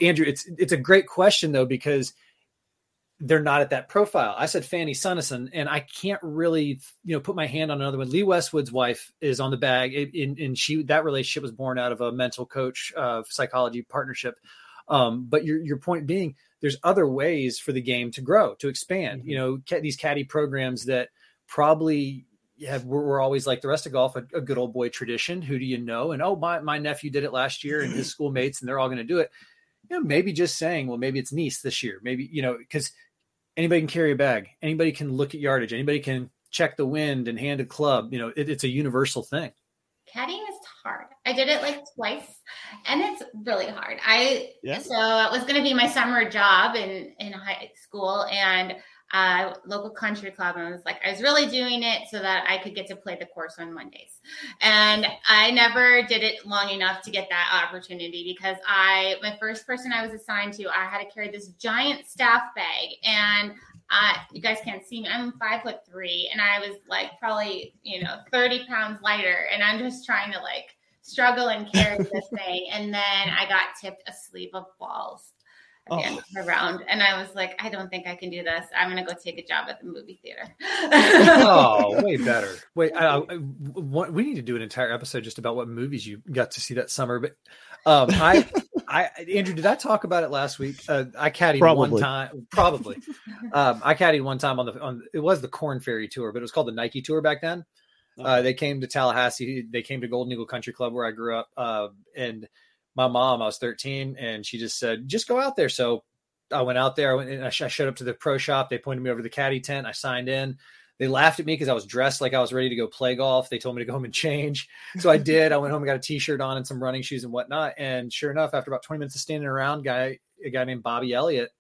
Andrew, it's it's a great question though because they're not at that profile. I said Fanny Sunesson, and I can't really, you know, put my hand on another one. Lee Westwood's wife is on the bag, and she that relationship was born out of a mental coach uh, psychology partnership. Um, but your your point being, there's other ways for the game to grow, to expand. Mm-hmm. You know, these caddy programs that probably have we're, we're, always like the rest of golf, a, a, good old boy tradition. Who do you know? And oh, my my nephew did it last year, and his schoolmates, and they're all going to do it. You know, maybe just saying, well, maybe it's Nice this year. Maybe you know, because anybody can carry a bag, anybody can look at yardage, anybody can check the wind and hand a club. You know, it, it's a universal thing. Caddying is hard. I did it like twice and it's really hard. I yeah. so it was going to be my summer job in in high school and uh, local country club and I was like, I was really doing it so that I could get to play the course on Mondays. And I never did it long enough to get that opportunity because I, my first person I was assigned to, I had to carry this giant staff bag and uh, you guys can't see me. I'm five foot three, and I was like probably you know 30 pounds lighter, and I'm just trying to like struggle and carry this thing. And then I got tipped a sleeve of balls at the end of the round, and I was like, I don't think I can do this. I'm gonna go take a job at the movie theater. oh, way better. Wait, I, I, what, we need to do an entire episode just about what movies you got to see that summer. But um, I, I, Andrew, did I talk about it last week? Uh, I caddied Probably. one time, probably. um, I caddied one time on the on. It was the Corn Ferry Tour, but it was called the Nike Tour back then. Uh, they came to Tallahassee. They came to Golden Eagle Country Club where I grew up. Uh, and my mom, I was 13, and she just said, "Just go out there." So I went out there. I, went, and I sh- I showed up to the pro shop. They pointed me over to the caddy tent. I signed in. They laughed at me because I was dressed like I was ready to go play golf. They told me to go home and change. So I did. I went home and got a t-shirt on and some running shoes and whatnot. And sure enough, after about 20 minutes of standing around, guy, a guy named Bobby Elliott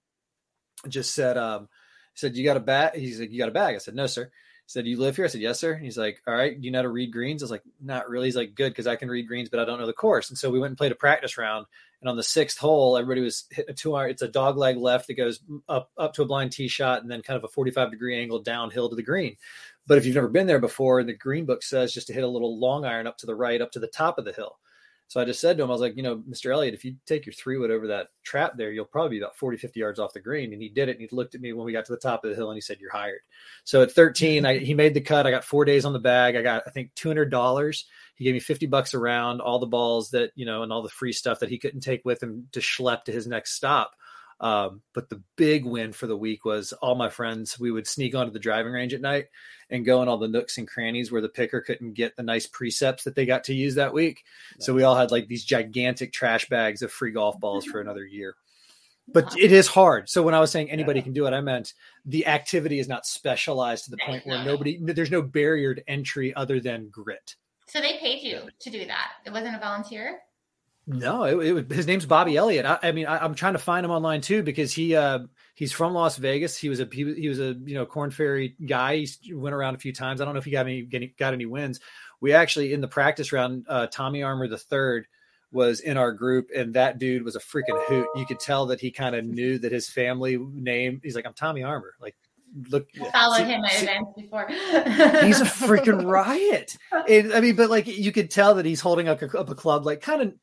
just said, um, said, you got a bat? He's like, you got a bag? I said, no, sir. Said, you live here? I said, yes, sir. He's like, all right. Do you know how to read greens? I was like, not really. He's like, good. Cause I can read greens, but I don't know the course. And so we went and played a practice round. And on the sixth hole, everybody was hit a two hour. It's a dog leg left that goes up, up to a blind tee shot and then kind of a 45 degree angle downhill to the green. But if you've never been there before, the green book says just to hit a little long iron up to the right, up to the top of the hill. So I just said to him, I was like, you know, Mr. Elliott, if you take your three wood over that trap there, you'll probably be about 40, 50 yards off the green. And he did it. And he looked at me when we got to the top of the hill and he said, you're hired. So at 13, I, he made the cut. I got four days on the bag. I got, I think, $200. He gave me 50 bucks around all the balls that, you know, and all the free stuff that he couldn't take with him to schlep to his next stop. Um, but the big win for the week was all my friends. We would sneak onto the driving range at night and go in all the nooks and crannies where the picker couldn't get the nice precepts that they got to use that week. So we all had like these gigantic trash bags of free golf balls for another year. But it is hard. So when I was saying anybody can do it, I meant the activity is not specialized to the point where nobody, there's no barrier to entry other than grit. So they paid you to do that. It wasn't a volunteer. No, it, it was, his name's Bobby Elliott. I, I mean, I, am trying to find him online too because he uh, he's from Las Vegas. He was a he, he was a you know Corn Ferry guy. He went around a few times. I don't know if he got any got any wins. We actually in the practice round, uh, Tommy Armour the third was in our group, and that dude was a freaking hoot. You could tell that he kind of knew that his family name. He's like, I'm Tommy Armour. Like, look, I followed see- him at events before. he's a freaking riot. I mean, but like you could tell that he's holding up a, up a club, like kind of,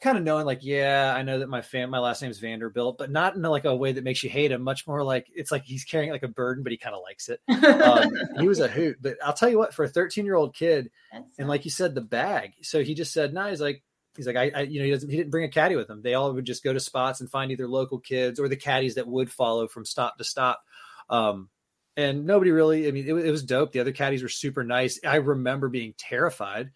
kind of knowing, like, yeah, I know that my fam, my last name's Vanderbilt, but not in like a way that makes you hate him. Much more like it's like he's carrying like a burden, but he kind of likes it. Um, he was a hoot. But I'll tell you what, for a 13 year old kid, and like you said, the bag. So he just said, no, he's like. He's like, I, I, you know, he doesn't, he didn't bring a caddy with him. They all would just go to spots and find either local kids or the caddies that would follow from stop to stop. Um, and nobody really i mean it, it was dope the other caddies were super nice i remember being terrified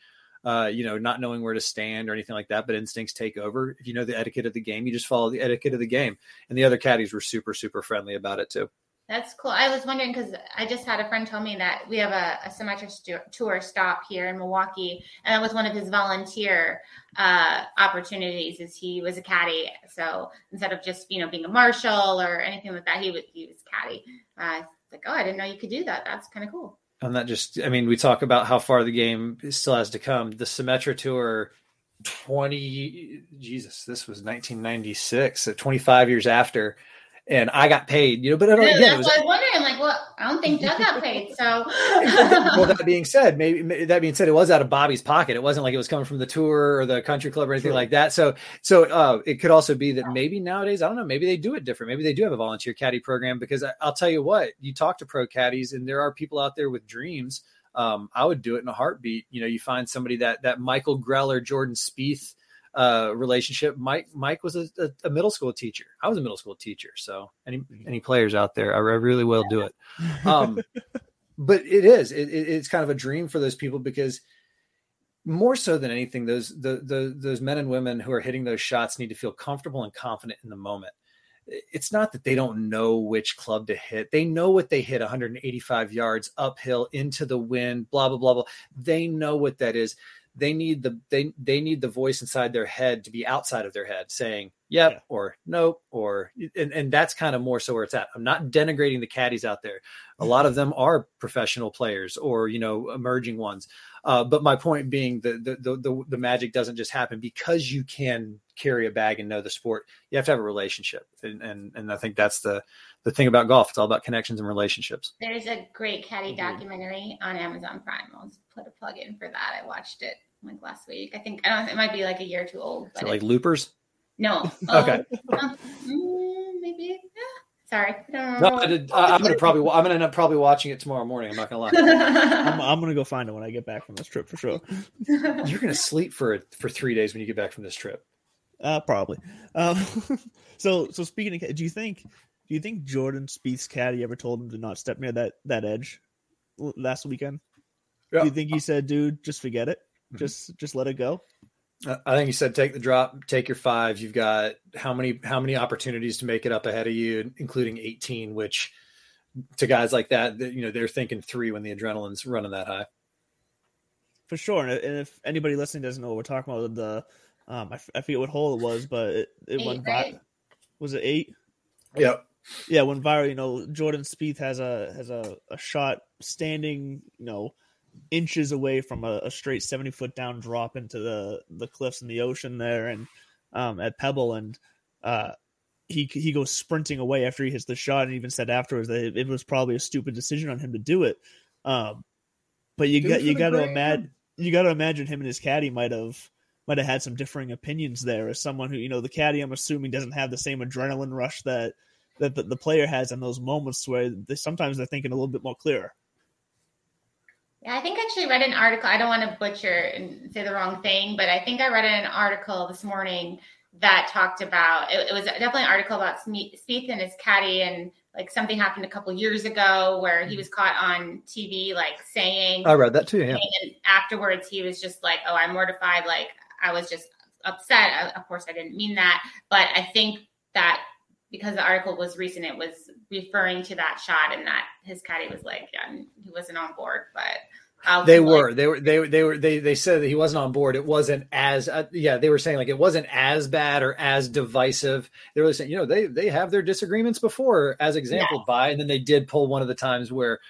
uh you know not knowing where to stand or anything like that but instincts take over if you know the etiquette of the game you just follow the etiquette of the game and the other caddies were super super friendly about it too That's cool. I was wondering because I just had a friend tell me that we have a, a stu- tour stop here in Milwaukee, and that was one of his volunteer uh, opportunities. Is he was a caddy, so instead of just you know being a marshal or anything like that, he was he was caddy. Uh, like, oh, I didn't know you could do that. That's kind of cool. And that just i mean we talk about how far the game still has to come. The Symetra tour 20 jesus this was 1996 so 25 years after and i got paid you know but I don't, Yeah, again, that's was, what I was wondering. I'm like, well, I don't think Doug got paid, so well, that being said, maybe that being said, it was out of Bobby's pocket. It wasn't like it was coming from the tour or the country club or anything like that. So, so uh, it could also be that maybe nowadays, I don't know, maybe they do it different. Maybe they do have a volunteer caddy program because I, I'll tell you what, you talk to pro caddies, and there are people out there with dreams. Um, I would do it in a heartbeat. You know, you find somebody that that Michael Greller, Jordan Spieth uh relationship. Mike mike was a, a, a middle school teacher. I was a middle school teacher. So any any players out there i re- really will do it. Um but it is it, it- it's kind of a dream for those people because more so than anything those the, the those men and women who are hitting those shots need to feel comfortable and confident in the moment. It's not that they don't know which club to hit. They know what they hit 185 yards uphill into the wind blah blah blah blah. They know what that is they need the they they need the voice inside their head to be outside of their head saying yep Yeah. or nope or and, and that's kind of more so where it's at. I'm not denigrating the caddies out there. A lot of them are professional players or you know emerging ones uh, but my point being the, the the the the magic doesn't just happen because you can carry a bag and know the sport you have to have a relationship and and, and i think that's the the thing about golf it's all about connections and relationships There's a great caddy documentary on Amazon Prime. I'll just put a plug in for that. I watched it like last week. I think I don't. It might be like a year or two old. so But like loopers no. Okay. Oh, um, mm, maybe. Yeah. Sorry. No, no I did, I, am gonna probably wa- i'm gonna end up probably watching it tomorrow morning i'm not gonna lie I'm, I'm gonna go find it when I get back from this trip for sure. you're gonna sleep for for three days when you get back from this trip Uh, probably. Um, so so speaking of, do you think do you think Jordan Spieth's caddy ever told him to not step near that that edge last weekend? Yeah. Do you think he said, "Dude, just forget it, Mhm. just just let it go"? I I think you said take the drop, take your five. You've got how many how many opportunities to make it up ahead of you, including 18, which to guys like that, that, you know, they're thinking three when the adrenaline's running that high. For sure. And and if anybody listening doesn't know what we're talking about, the um, I, f- I forget what hole it was, but it, it Eight, went vi- right? Was it eight? Yep. Yeah, when viral, you know, Jordan Spieth has a has a, a shot standing, you know, inches away from a, a straight seventy foot down drop into the the cliffs in the ocean there, and um, at Pebble, and uh, he he goes sprinting away after he hits the shot, and even said afterwards that it, it was probably a stupid decision on him to do it. Um, but you got you got to imagine you got to imagine him and his caddy might have might have had some differing opinions there. As someone who you know, the caddy, I'm assuming doesn't have the same adrenaline rush that that the, the player has in those moments where they, sometimes they're thinking a little bit more clearer. Yeah, I think I actually read an article. I don't want to butcher and say the wrong thing, but I think I read an article this morning that talked about it, it was definitely an article about Spieth and his caddy and like something happened a couple years ago where he mm-hmm. was caught on TV like saying I read that too. Yeah. and afterwards he was just like, "Oh, I'm mortified. Like I was just upset. Of course, I didn't mean that, but I think that because the article was recent, it was referring to that shot, and that his caddy was like, yeah, he wasn't on board, but uh, They like, were, they were, they were, they were, they, they said that he wasn't on board. It wasn't as, uh, yeah, they were saying like it wasn't as bad or as divisive. They were saying, you know, they, they have their disagreements before as exampled by, and then they did pull one of the times where,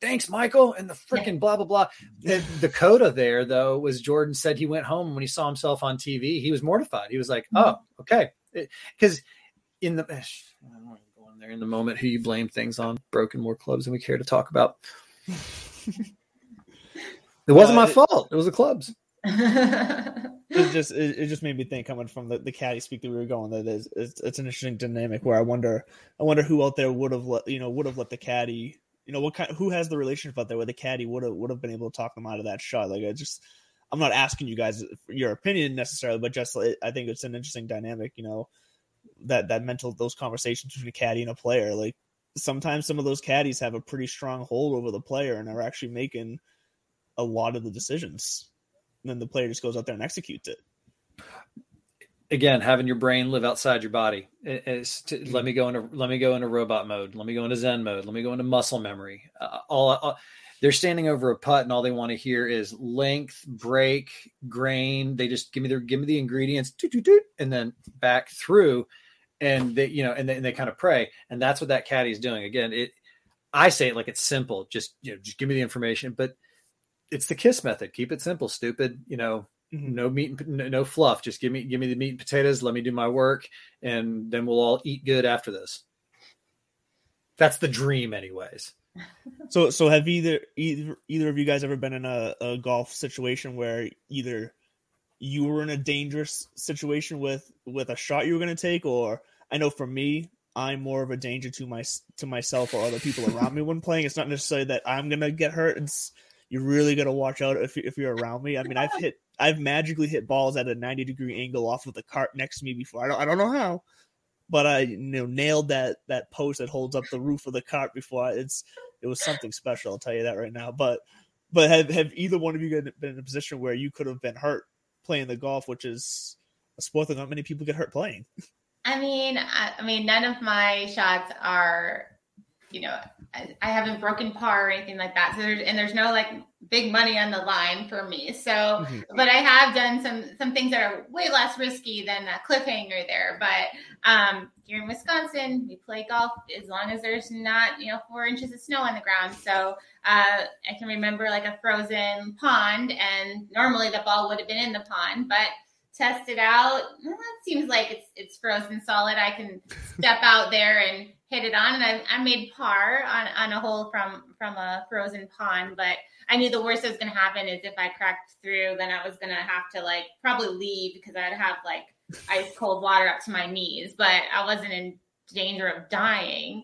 thanks, Michael, and the freaking blah, blah, blah. The, the coda there though was Jordan said he went home when he saw himself on TV. He was mortified. He was like, oh, okay. Cause in the, eh, I don't want to go in there in the moment who you blame things on broken more clubs than we care to talk about. It wasn't my fault. It was the clubs. It just it, it just made me think coming from the, the caddy speak that we were going that is it's, it's an interesting dynamic where I wonder I wonder who out there would have let you know would have let the caddy you know what kind who has the relationship out there where the caddy would have would have been able to talk them out of that shot like I just I'm not asking you guys your opinion necessarily but just I think it's an interesting dynamic you know that that mental those conversations between a caddy and a player like sometimes some of those caddies have a pretty strong hold over the player and are actually making a lot of the decisions and then the player just goes out there and executes it Again, having your brain live outside your body. It- it's to, let me go into let me go into robot mode. Let me go into Zen mode. Let me go into muscle memory. Uh, all, all they're standing over a putt, and all they want to hear is length, break, grain. They just give me the give me the ingredients, and then back through, and they you know, and they, and they kind of pray, and that's what that caddy is doing. Again, it. I say it like it's simple. Just you know, just give me the information, but it's the kiss method. Keep it simple, stupid. You know, mm-hmm. no meat and no fluff. Just give me give me the meat and potatoes. Let me do my work, and then we'll all eat good after this. That's the dream, anyways. So, so have either either either of you guys ever been in a, a golf situation where either you were in a dangerous situation with with a shot you were going to take, or I know for me, I'm more of a danger to my to myself or other people around me when playing. It's not necessarily that I'm going to get hurt. It's you really got to watch out if if you're around me. I mean, I've hit I've magically hit balls at a 90 degree angle off of the cart next to me before. I don't I don't know how, but I you know nailed that that post that holds up the roof of the cart before. I, it's it was something special. I'll tell you that right now. But but have have either one of you been in a position where you could have been hurt playing the golf, which is a sport that not many people get hurt playing? I mean, I, I mean, none of my shots are you know, I, I, haven't broken par or anything like that. So there's and there's no like big money on the line for me. So, mm-hmm. but I have done some some things that are way less risky than a cliffhanger there. But um, here in Wisconsin, we play golf as long as there's not you know four inches of snow on the ground. So uh, I can remember like a frozen pond, and normally the ball would have been in the pond, but test it out. Well, it seems like it's it's frozen solid. I can step out there and hit it on, and I, I made par on, on a hole from from a frozen pond. But I knew the worst that was going to happen is if I cracked through, then I was going to have to like probably leave because I'd have like ice cold water up to my knees. But I wasn't in danger of dying,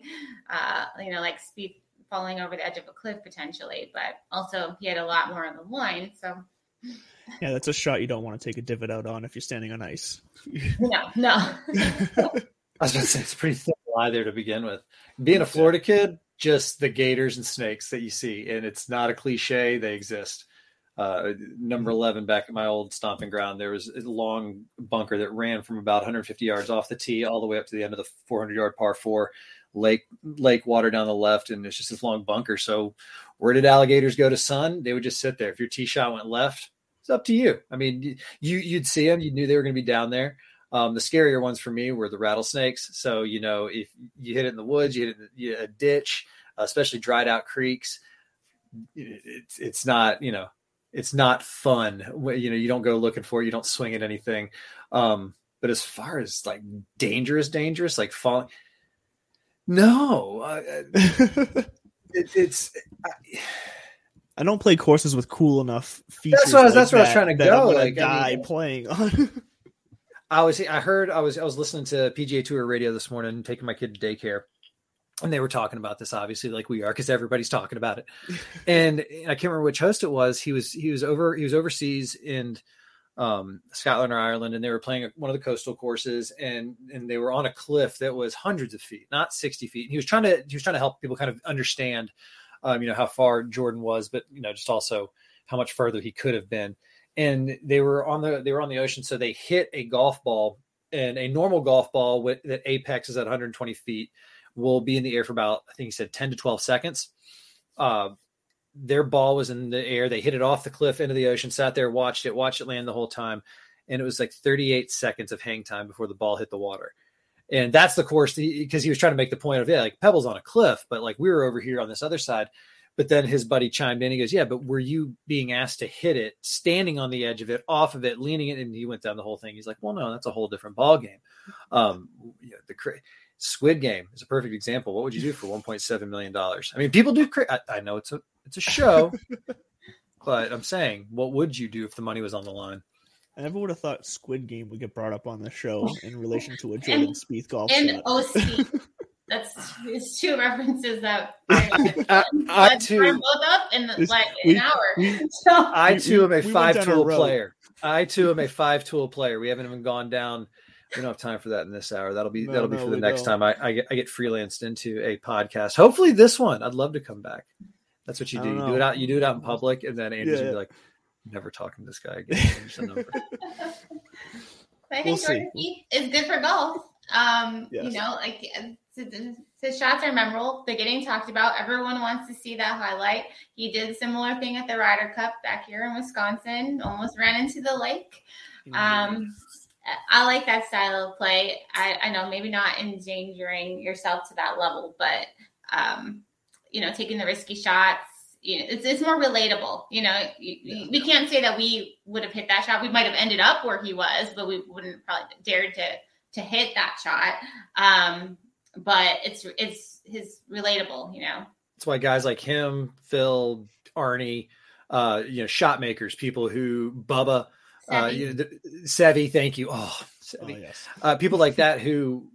uh, you know, like Spieth falling over the edge of a cliff potentially. But also, he had a lot more on the line, so. Yeah, that's a shot you don't want to take a divot out on if you're standing on ice. no, no. I was going to say it's pretty lie there to begin with. Being a Florida kid, just the gators and snakes that you see, and it's not a cliche; they exist. Uh, number mm-hmm. 11 back at my old stomping ground there was a long bunker that ran from about 150 yards off the tee all the way up to the end of the 400 yard par four lake lake water down the left and it's just this long bunker so where did alligators go to sun they would just sit there if your tee shot went left it's up to you i mean you you'd see them you knew they were going to be down there um, the scarier ones for me were the rattlesnakes. So, you know, if you hit it in the woods, you hit it in a ditch, especially dried out creeks, it's, it's not, you know, it's not fun. You know, you don't go looking for it, you don't swing at anything. Um, but as far as like dangerous, dangerous, like falling, no, uh, it, it's. I, I don't play courses with cool enough features. That's what I was, like that's what I was trying to go. Like, guy I mean, playing on. I was I heard I was I was listening to PGA Tour radio this morning, taking my kid to daycare, and they were talking about this obviously like we are because everybody's talking about it. and I can't remember which host it was. He was he was over he was overseas in um, Scotland or Ireland, and they were playing one of the coastal courses, and and they were on a cliff that was hundreds of feet, not sixty feet. And he was trying to he was trying to help people kind of understand, um, you know, how far Jordan was, but you know, just also how much further he could have been and they were on the they were on the ocean, so they hit a golf ball and a normal golf ball with that apex is at 120 feet will be in the air for about I think he said 10 to 12 seconds. Uh, their ball was in the air. They hit it off the cliff into the ocean, sat there, watched it, watched it land the whole time, and it was like 38 seconds of hang time before the ball hit the water. And that's the course because he was trying to make the point of yeah, like Pebbles on a cliff, but like we were over here on this other side. But then his buddy chimed in. He goes, "Yeah, but were you being asked to hit it, standing on the edge of it, off of it, leaning it?" And he went down the whole thing. He's like, "Well, no, that's a whole different ball game." Um, you know, the Squid Game is a perfect example. What would you do for 1.7 million dollars? I mean, people do. Cra- I, I know it's a it's a show, but I'm saying, what would you do if the money was on the line? I never would have thought Squid Game would get brought up on the show in relation to a Jordan and, Spieth golf and shot. OC. That's it's two references that I, I too both up in the, like we, an hour. So I too am a five tool player. I too am a five tool player. We haven't even gone down. We don't have time for that in this hour. That'll be no, that'll be no, for the next don't. time I, I get I get freelanced into a podcast. Hopefully this one. I'd love to come back. That's what you do. You do it out. You do it out in public, and then Andrew's yeah. be like, "Never talking to this guy again." I think we'll Jordan is good for golf. Um, yes. You know, like his shots are memorable. They're getting talked about. Everyone wants to see that highlight. He did a similar thing at the Ryder Cup back here in Wisconsin. Almost ran into the lake. Um, I like that style of play. I, I, know maybe not endangering yourself to that level, but um, you know, taking the risky shots. You know, it's, it's more relatable. You know, you, yeah. we can't say that we would have hit that shot. We might have ended up where he was, but we wouldn't probably dared to to hit that shot. Um, but it's it's his relatable, you know. That's why guys like him, Phil, Arnie, uh, you know, shot makers, people who Bubba, uh, you know, the, Seve, thank you. Oh, Oh, yes. uh, people like that who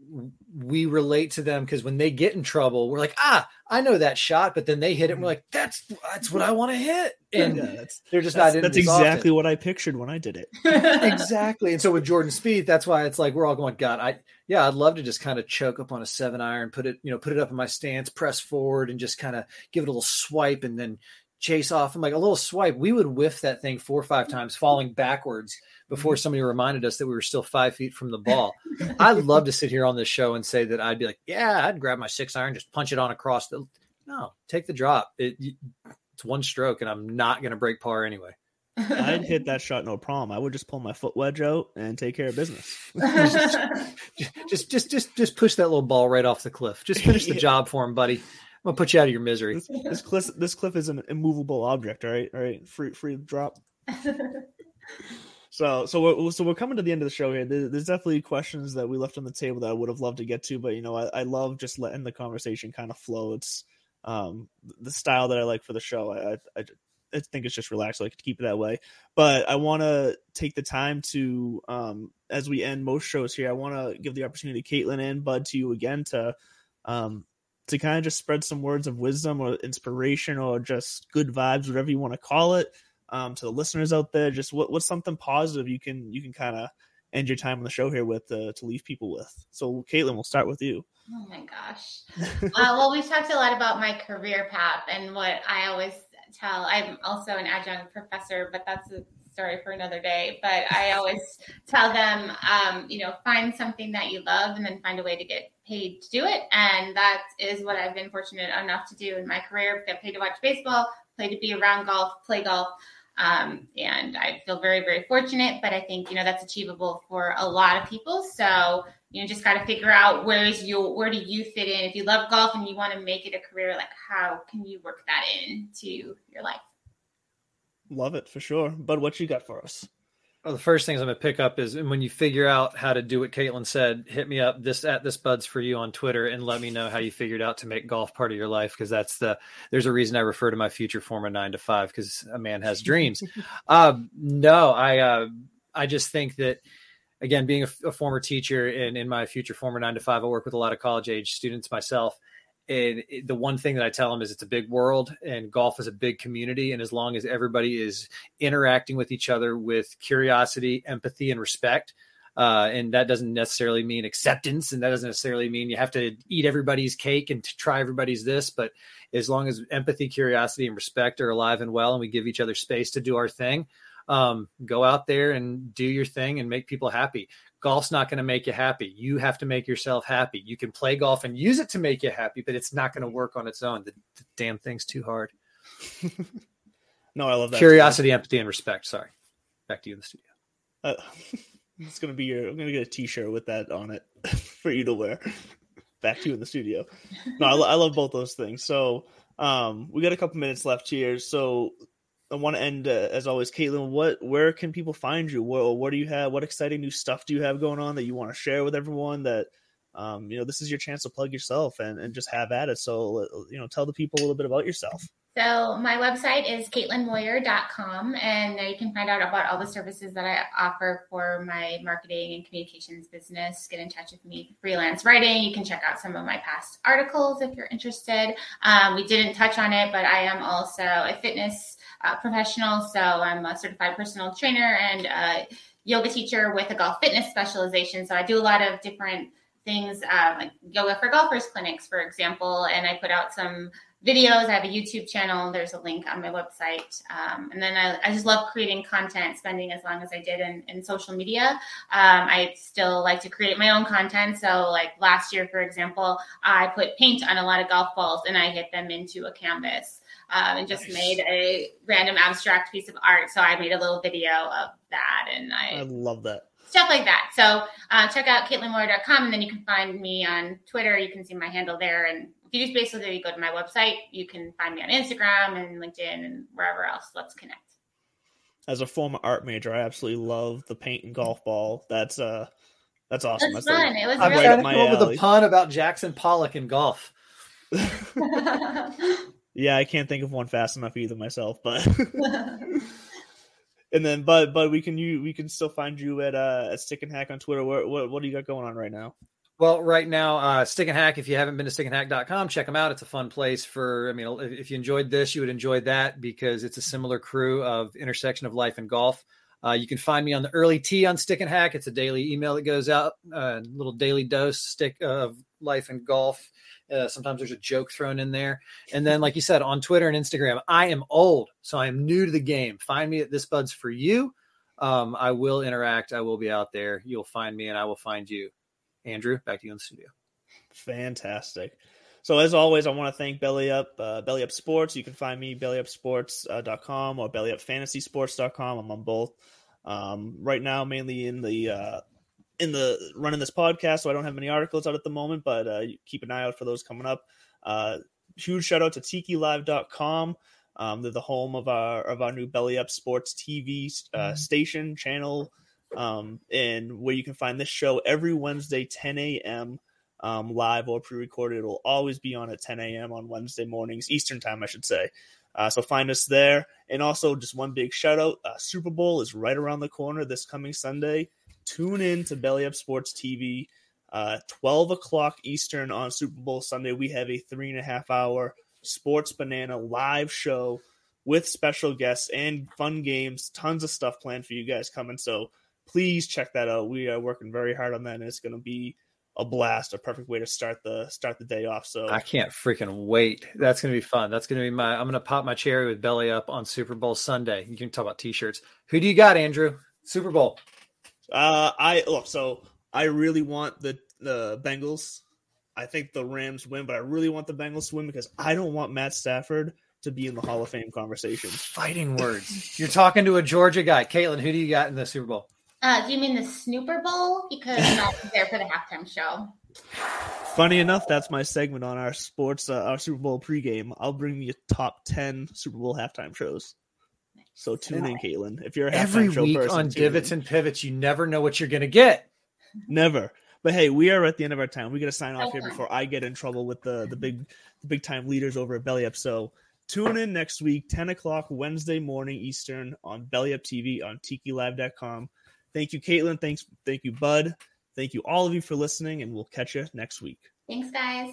we relate to them because when they get in trouble, we're like, ah, I know that shot, but then they hit it, and we're mm-hmm. like, that's that's what I want to hit, and yeah, they're just that's, not. that's exactly often. what I pictured when I did it. exactly, and so with Jordan Spieth, that's why it's like we're all going, God, I yeah, I'd love to just kind of choke up on a seven iron, put it, you know, put it up in my stance, press forward, and just kind of give it a little swipe, and then chase off. I'm like a little swipe, we would whiff that thing four or five mm-hmm. times, falling backwards before mm-hmm. somebody reminded us that we were still five feet from the ball. I'd love to sit here on this show and say that I'd be like, yeah, I'd grab my six iron, just punch it on across the. No, take the drop. It, it's one stroke, and I'm not going to break par anyway. I'd hit that shot no problem. I would just pull my foot wedge out and take care of business. just, just, just, just push that little ball right off the cliff. Just finish the job for him, buddy. I'm gonna put you out of your misery. This, this cliff, this cliff is an immovable object, all right? All right, free, free drop. so, so we're, so we're coming to the end of the show here. There's definitely questions that we left on the table that I would have loved to get to, but you know, I, I love just letting the conversation kind of flow. It's um the style that I like for the show. I, I, I think it's just relaxed. So I to keep it that way. But I want to take the time to, um, as we end most shows here, I want to give the opportunity to Caitlin and Bud to you again to, um, to kind of just spread some words of wisdom or inspiration or just good vibes, whatever you want to call it, um, to the listeners out there. Just what, what's something positive you can you can kind of end your time on the show here with uh, to leave people with. So, Caitlin, we'll start with you. Oh my gosh. uh, well, we've talked a lot about my career path and what I always tell. I'm also an adjunct professor, but that's a story for another day. But I always tell them, um, you know, find something that you love and then find a way to get paid to do it. And that is what I've been fortunate enough to do in my career. Get paid to watch baseball, play to be around golf, play golf. Um, and I feel very, very fortunate, but I think, you know, that's achievable for a lot of people. So, you know, just got to figure out where is you, where do you fit in? If you love golf and you want to make it a career, like how can you work that into your life? Love it for sure. But what you got for us? Well, the first things I'm gonna pick up is when you figure out how to do what Caitlin said, hit me up this at this buds for you on Twitter and let me know how you figured out to make golf part of your life because that's the there's a reason I refer to my future former nine to five because a man has dreams. um, no, I uh, I just think that again, being a, a former teacher and in my future former nine to five, I work with a lot of college age students myself and the one thing that I tell them is it's a big world and golf is a big community. And as long as everybody is interacting with each other with curiosity, empathy, and respect, uh, and that doesn't necessarily mean acceptance, and that doesn't necessarily mean you have to eat everybody's cake and try everybody's this. But as long as empathy, curiosity, and respect are alive and well, and we give each other space to do our thing, um, go out there and do your thing and make people happy golf's not going to make you happy. You have to make yourself happy. You can play golf and use it to make you happy, but it's not going to work on its own. The, the damn thing's too hard. no, I love that. Curiosity, empathy, and respect. Sorry. Back to you in the studio. Uh, it's going to be your, I'm going to get a t shirt with that on it for you to wear. Back to you in the studio. No, I, I love both those things. So, um, we got a couple minutes left here. So, I want to end uh, as always, Caitlin. What, where can people find you? What, what do you have? What exciting new stuff do you have going on that you want to share with everyone? That, um, you know, this is your chance to plug yourself and, and just have at it. So, you know, tell the people a little bit about yourself. So my website is caitlinmoyer.com and there you can find out about all the services that I offer for my marketing and communications business. Get in touch with me, freelance writing. You can check out some of my past articles if you're interested. Um, we didn't touch on it, but I am also a fitness uh, professional. So I'm a certified personal trainer and a yoga teacher with a golf fitness specialization. So I do a lot of different things uh, like yoga for golfers clinics, for example, and I put out some videos. I have a YouTube channel. There's a link on my website. Um, and then I, I, just love creating content, spending as long as I did in, in social media. Um, I still like to create my own content. So, like last year, for example, I put paint on a lot of golf balls and I hit them into a canvas. Um, and just nice. made a random abstract piece of art. So I made a little video of that, and I, I love that stuff like that. So uh, check out caitlinmoyer.com, and then you can find me on Twitter. You can see my handle there, and if you just basically go to my website, you can find me on Instagram and LinkedIn and wherever else. Let's connect. As a former art major, I absolutely love the paint and golf ball. That's uh, that's awesome. That's, that's fun. Like, it was I'm really trying to come up with a pun about Jackson Pollock and golf. yeah, I can't think of one fast enough either myself, but. and then, but but we can you we can still find you at uh at Stick and Hack on Twitter. What what what do you got going on right now? Well, right now, uh, Stick and Hack, if you haven't been to stickandhack.com, check them out. It's a fun place for, I mean, if you enjoyed this, you would enjoy that because it's a similar crew of intersection of life and golf. Uh, you can find me on the early T on Stick and Hack. It's a daily email that goes out, a uh, little daily dose stick of life and golf. Uh, sometimes there's a joke thrown in there. And then, like you said, on Twitter and Instagram, I am old, so I am new to the game. Find me at This Buds for You. Um, I will interact. I will be out there. You'll find me, and I will find you. Andrew, back to you in the studio. Fantastic. So as always, I want to thank Belly Up, uh, Belly Up Sports. You can find me bellyupsports.com or bellyupfantasysports.com. I'm on both. Um, right now, mainly in the uh, in the running this podcast, so I don't have many articles out at the moment, but uh, keep an eye out for those coming up. Uh, huge shout out to TikiLive.com. Um, they're the home of our of our new Belly Up Sports TV uh, station channel, um, and where you can find this show every Wednesday, 10 a.m. Um, live or pre-recorded. It'll always be on at 10 a.m. on Wednesday mornings, Eastern time, I should say. Uh, so find us there. And also, just one big shout out: uh, Super Bowl is right around the corner this coming Sunday. Tune in to Belly Up Sports TV, uh, 12 o'clock Eastern on Super Bowl Sunday. We have a three and a half hour Sports Banana live show with special guests and fun games. Tons of stuff planned for you guys coming. So please check that out. We are working very hard on that, and it's going to be a blast, a perfect way to start the start the day off. So I can't freaking wait. That's gonna be fun. That's gonna be my. I'm gonna pop my cherry with belly up on Super Bowl Sunday. You can talk about t-shirts. Who do you got, Andrew? Super Bowl. Uh, I look. So I really want the the Bengals. I think the Rams win, but I really want the Bengals to win because I don't want Matt Stafford to be in the Hall of Fame conversation. Fighting words. You're talking to a Georgia guy, Caitlin. Who do you got in the Super Bowl? Uh, do you mean the Snooper Bowl? Because I'm not there for the halftime show. Funny enough, that's my segment on our sports, uh, our Super Bowl pregame. I'll bring you top ten Super Bowl halftime shows. So tune in, Caitlin. If you're a Every show week person, on tune divots in. and pivots, you never know what you're gonna get. never. But hey, we are at the end of our time. We got to sign off here before I get in trouble with the the big the big time leaders over at Belly Up. So tune in next week, ten o'clock Wednesday morning Eastern on Belly Up TV on TikiLive.com. Thank you, Caitlin. Thanks, thank you, Bud. Thank you, all of you, for listening, and we'll catch you next week. Thanks, guys.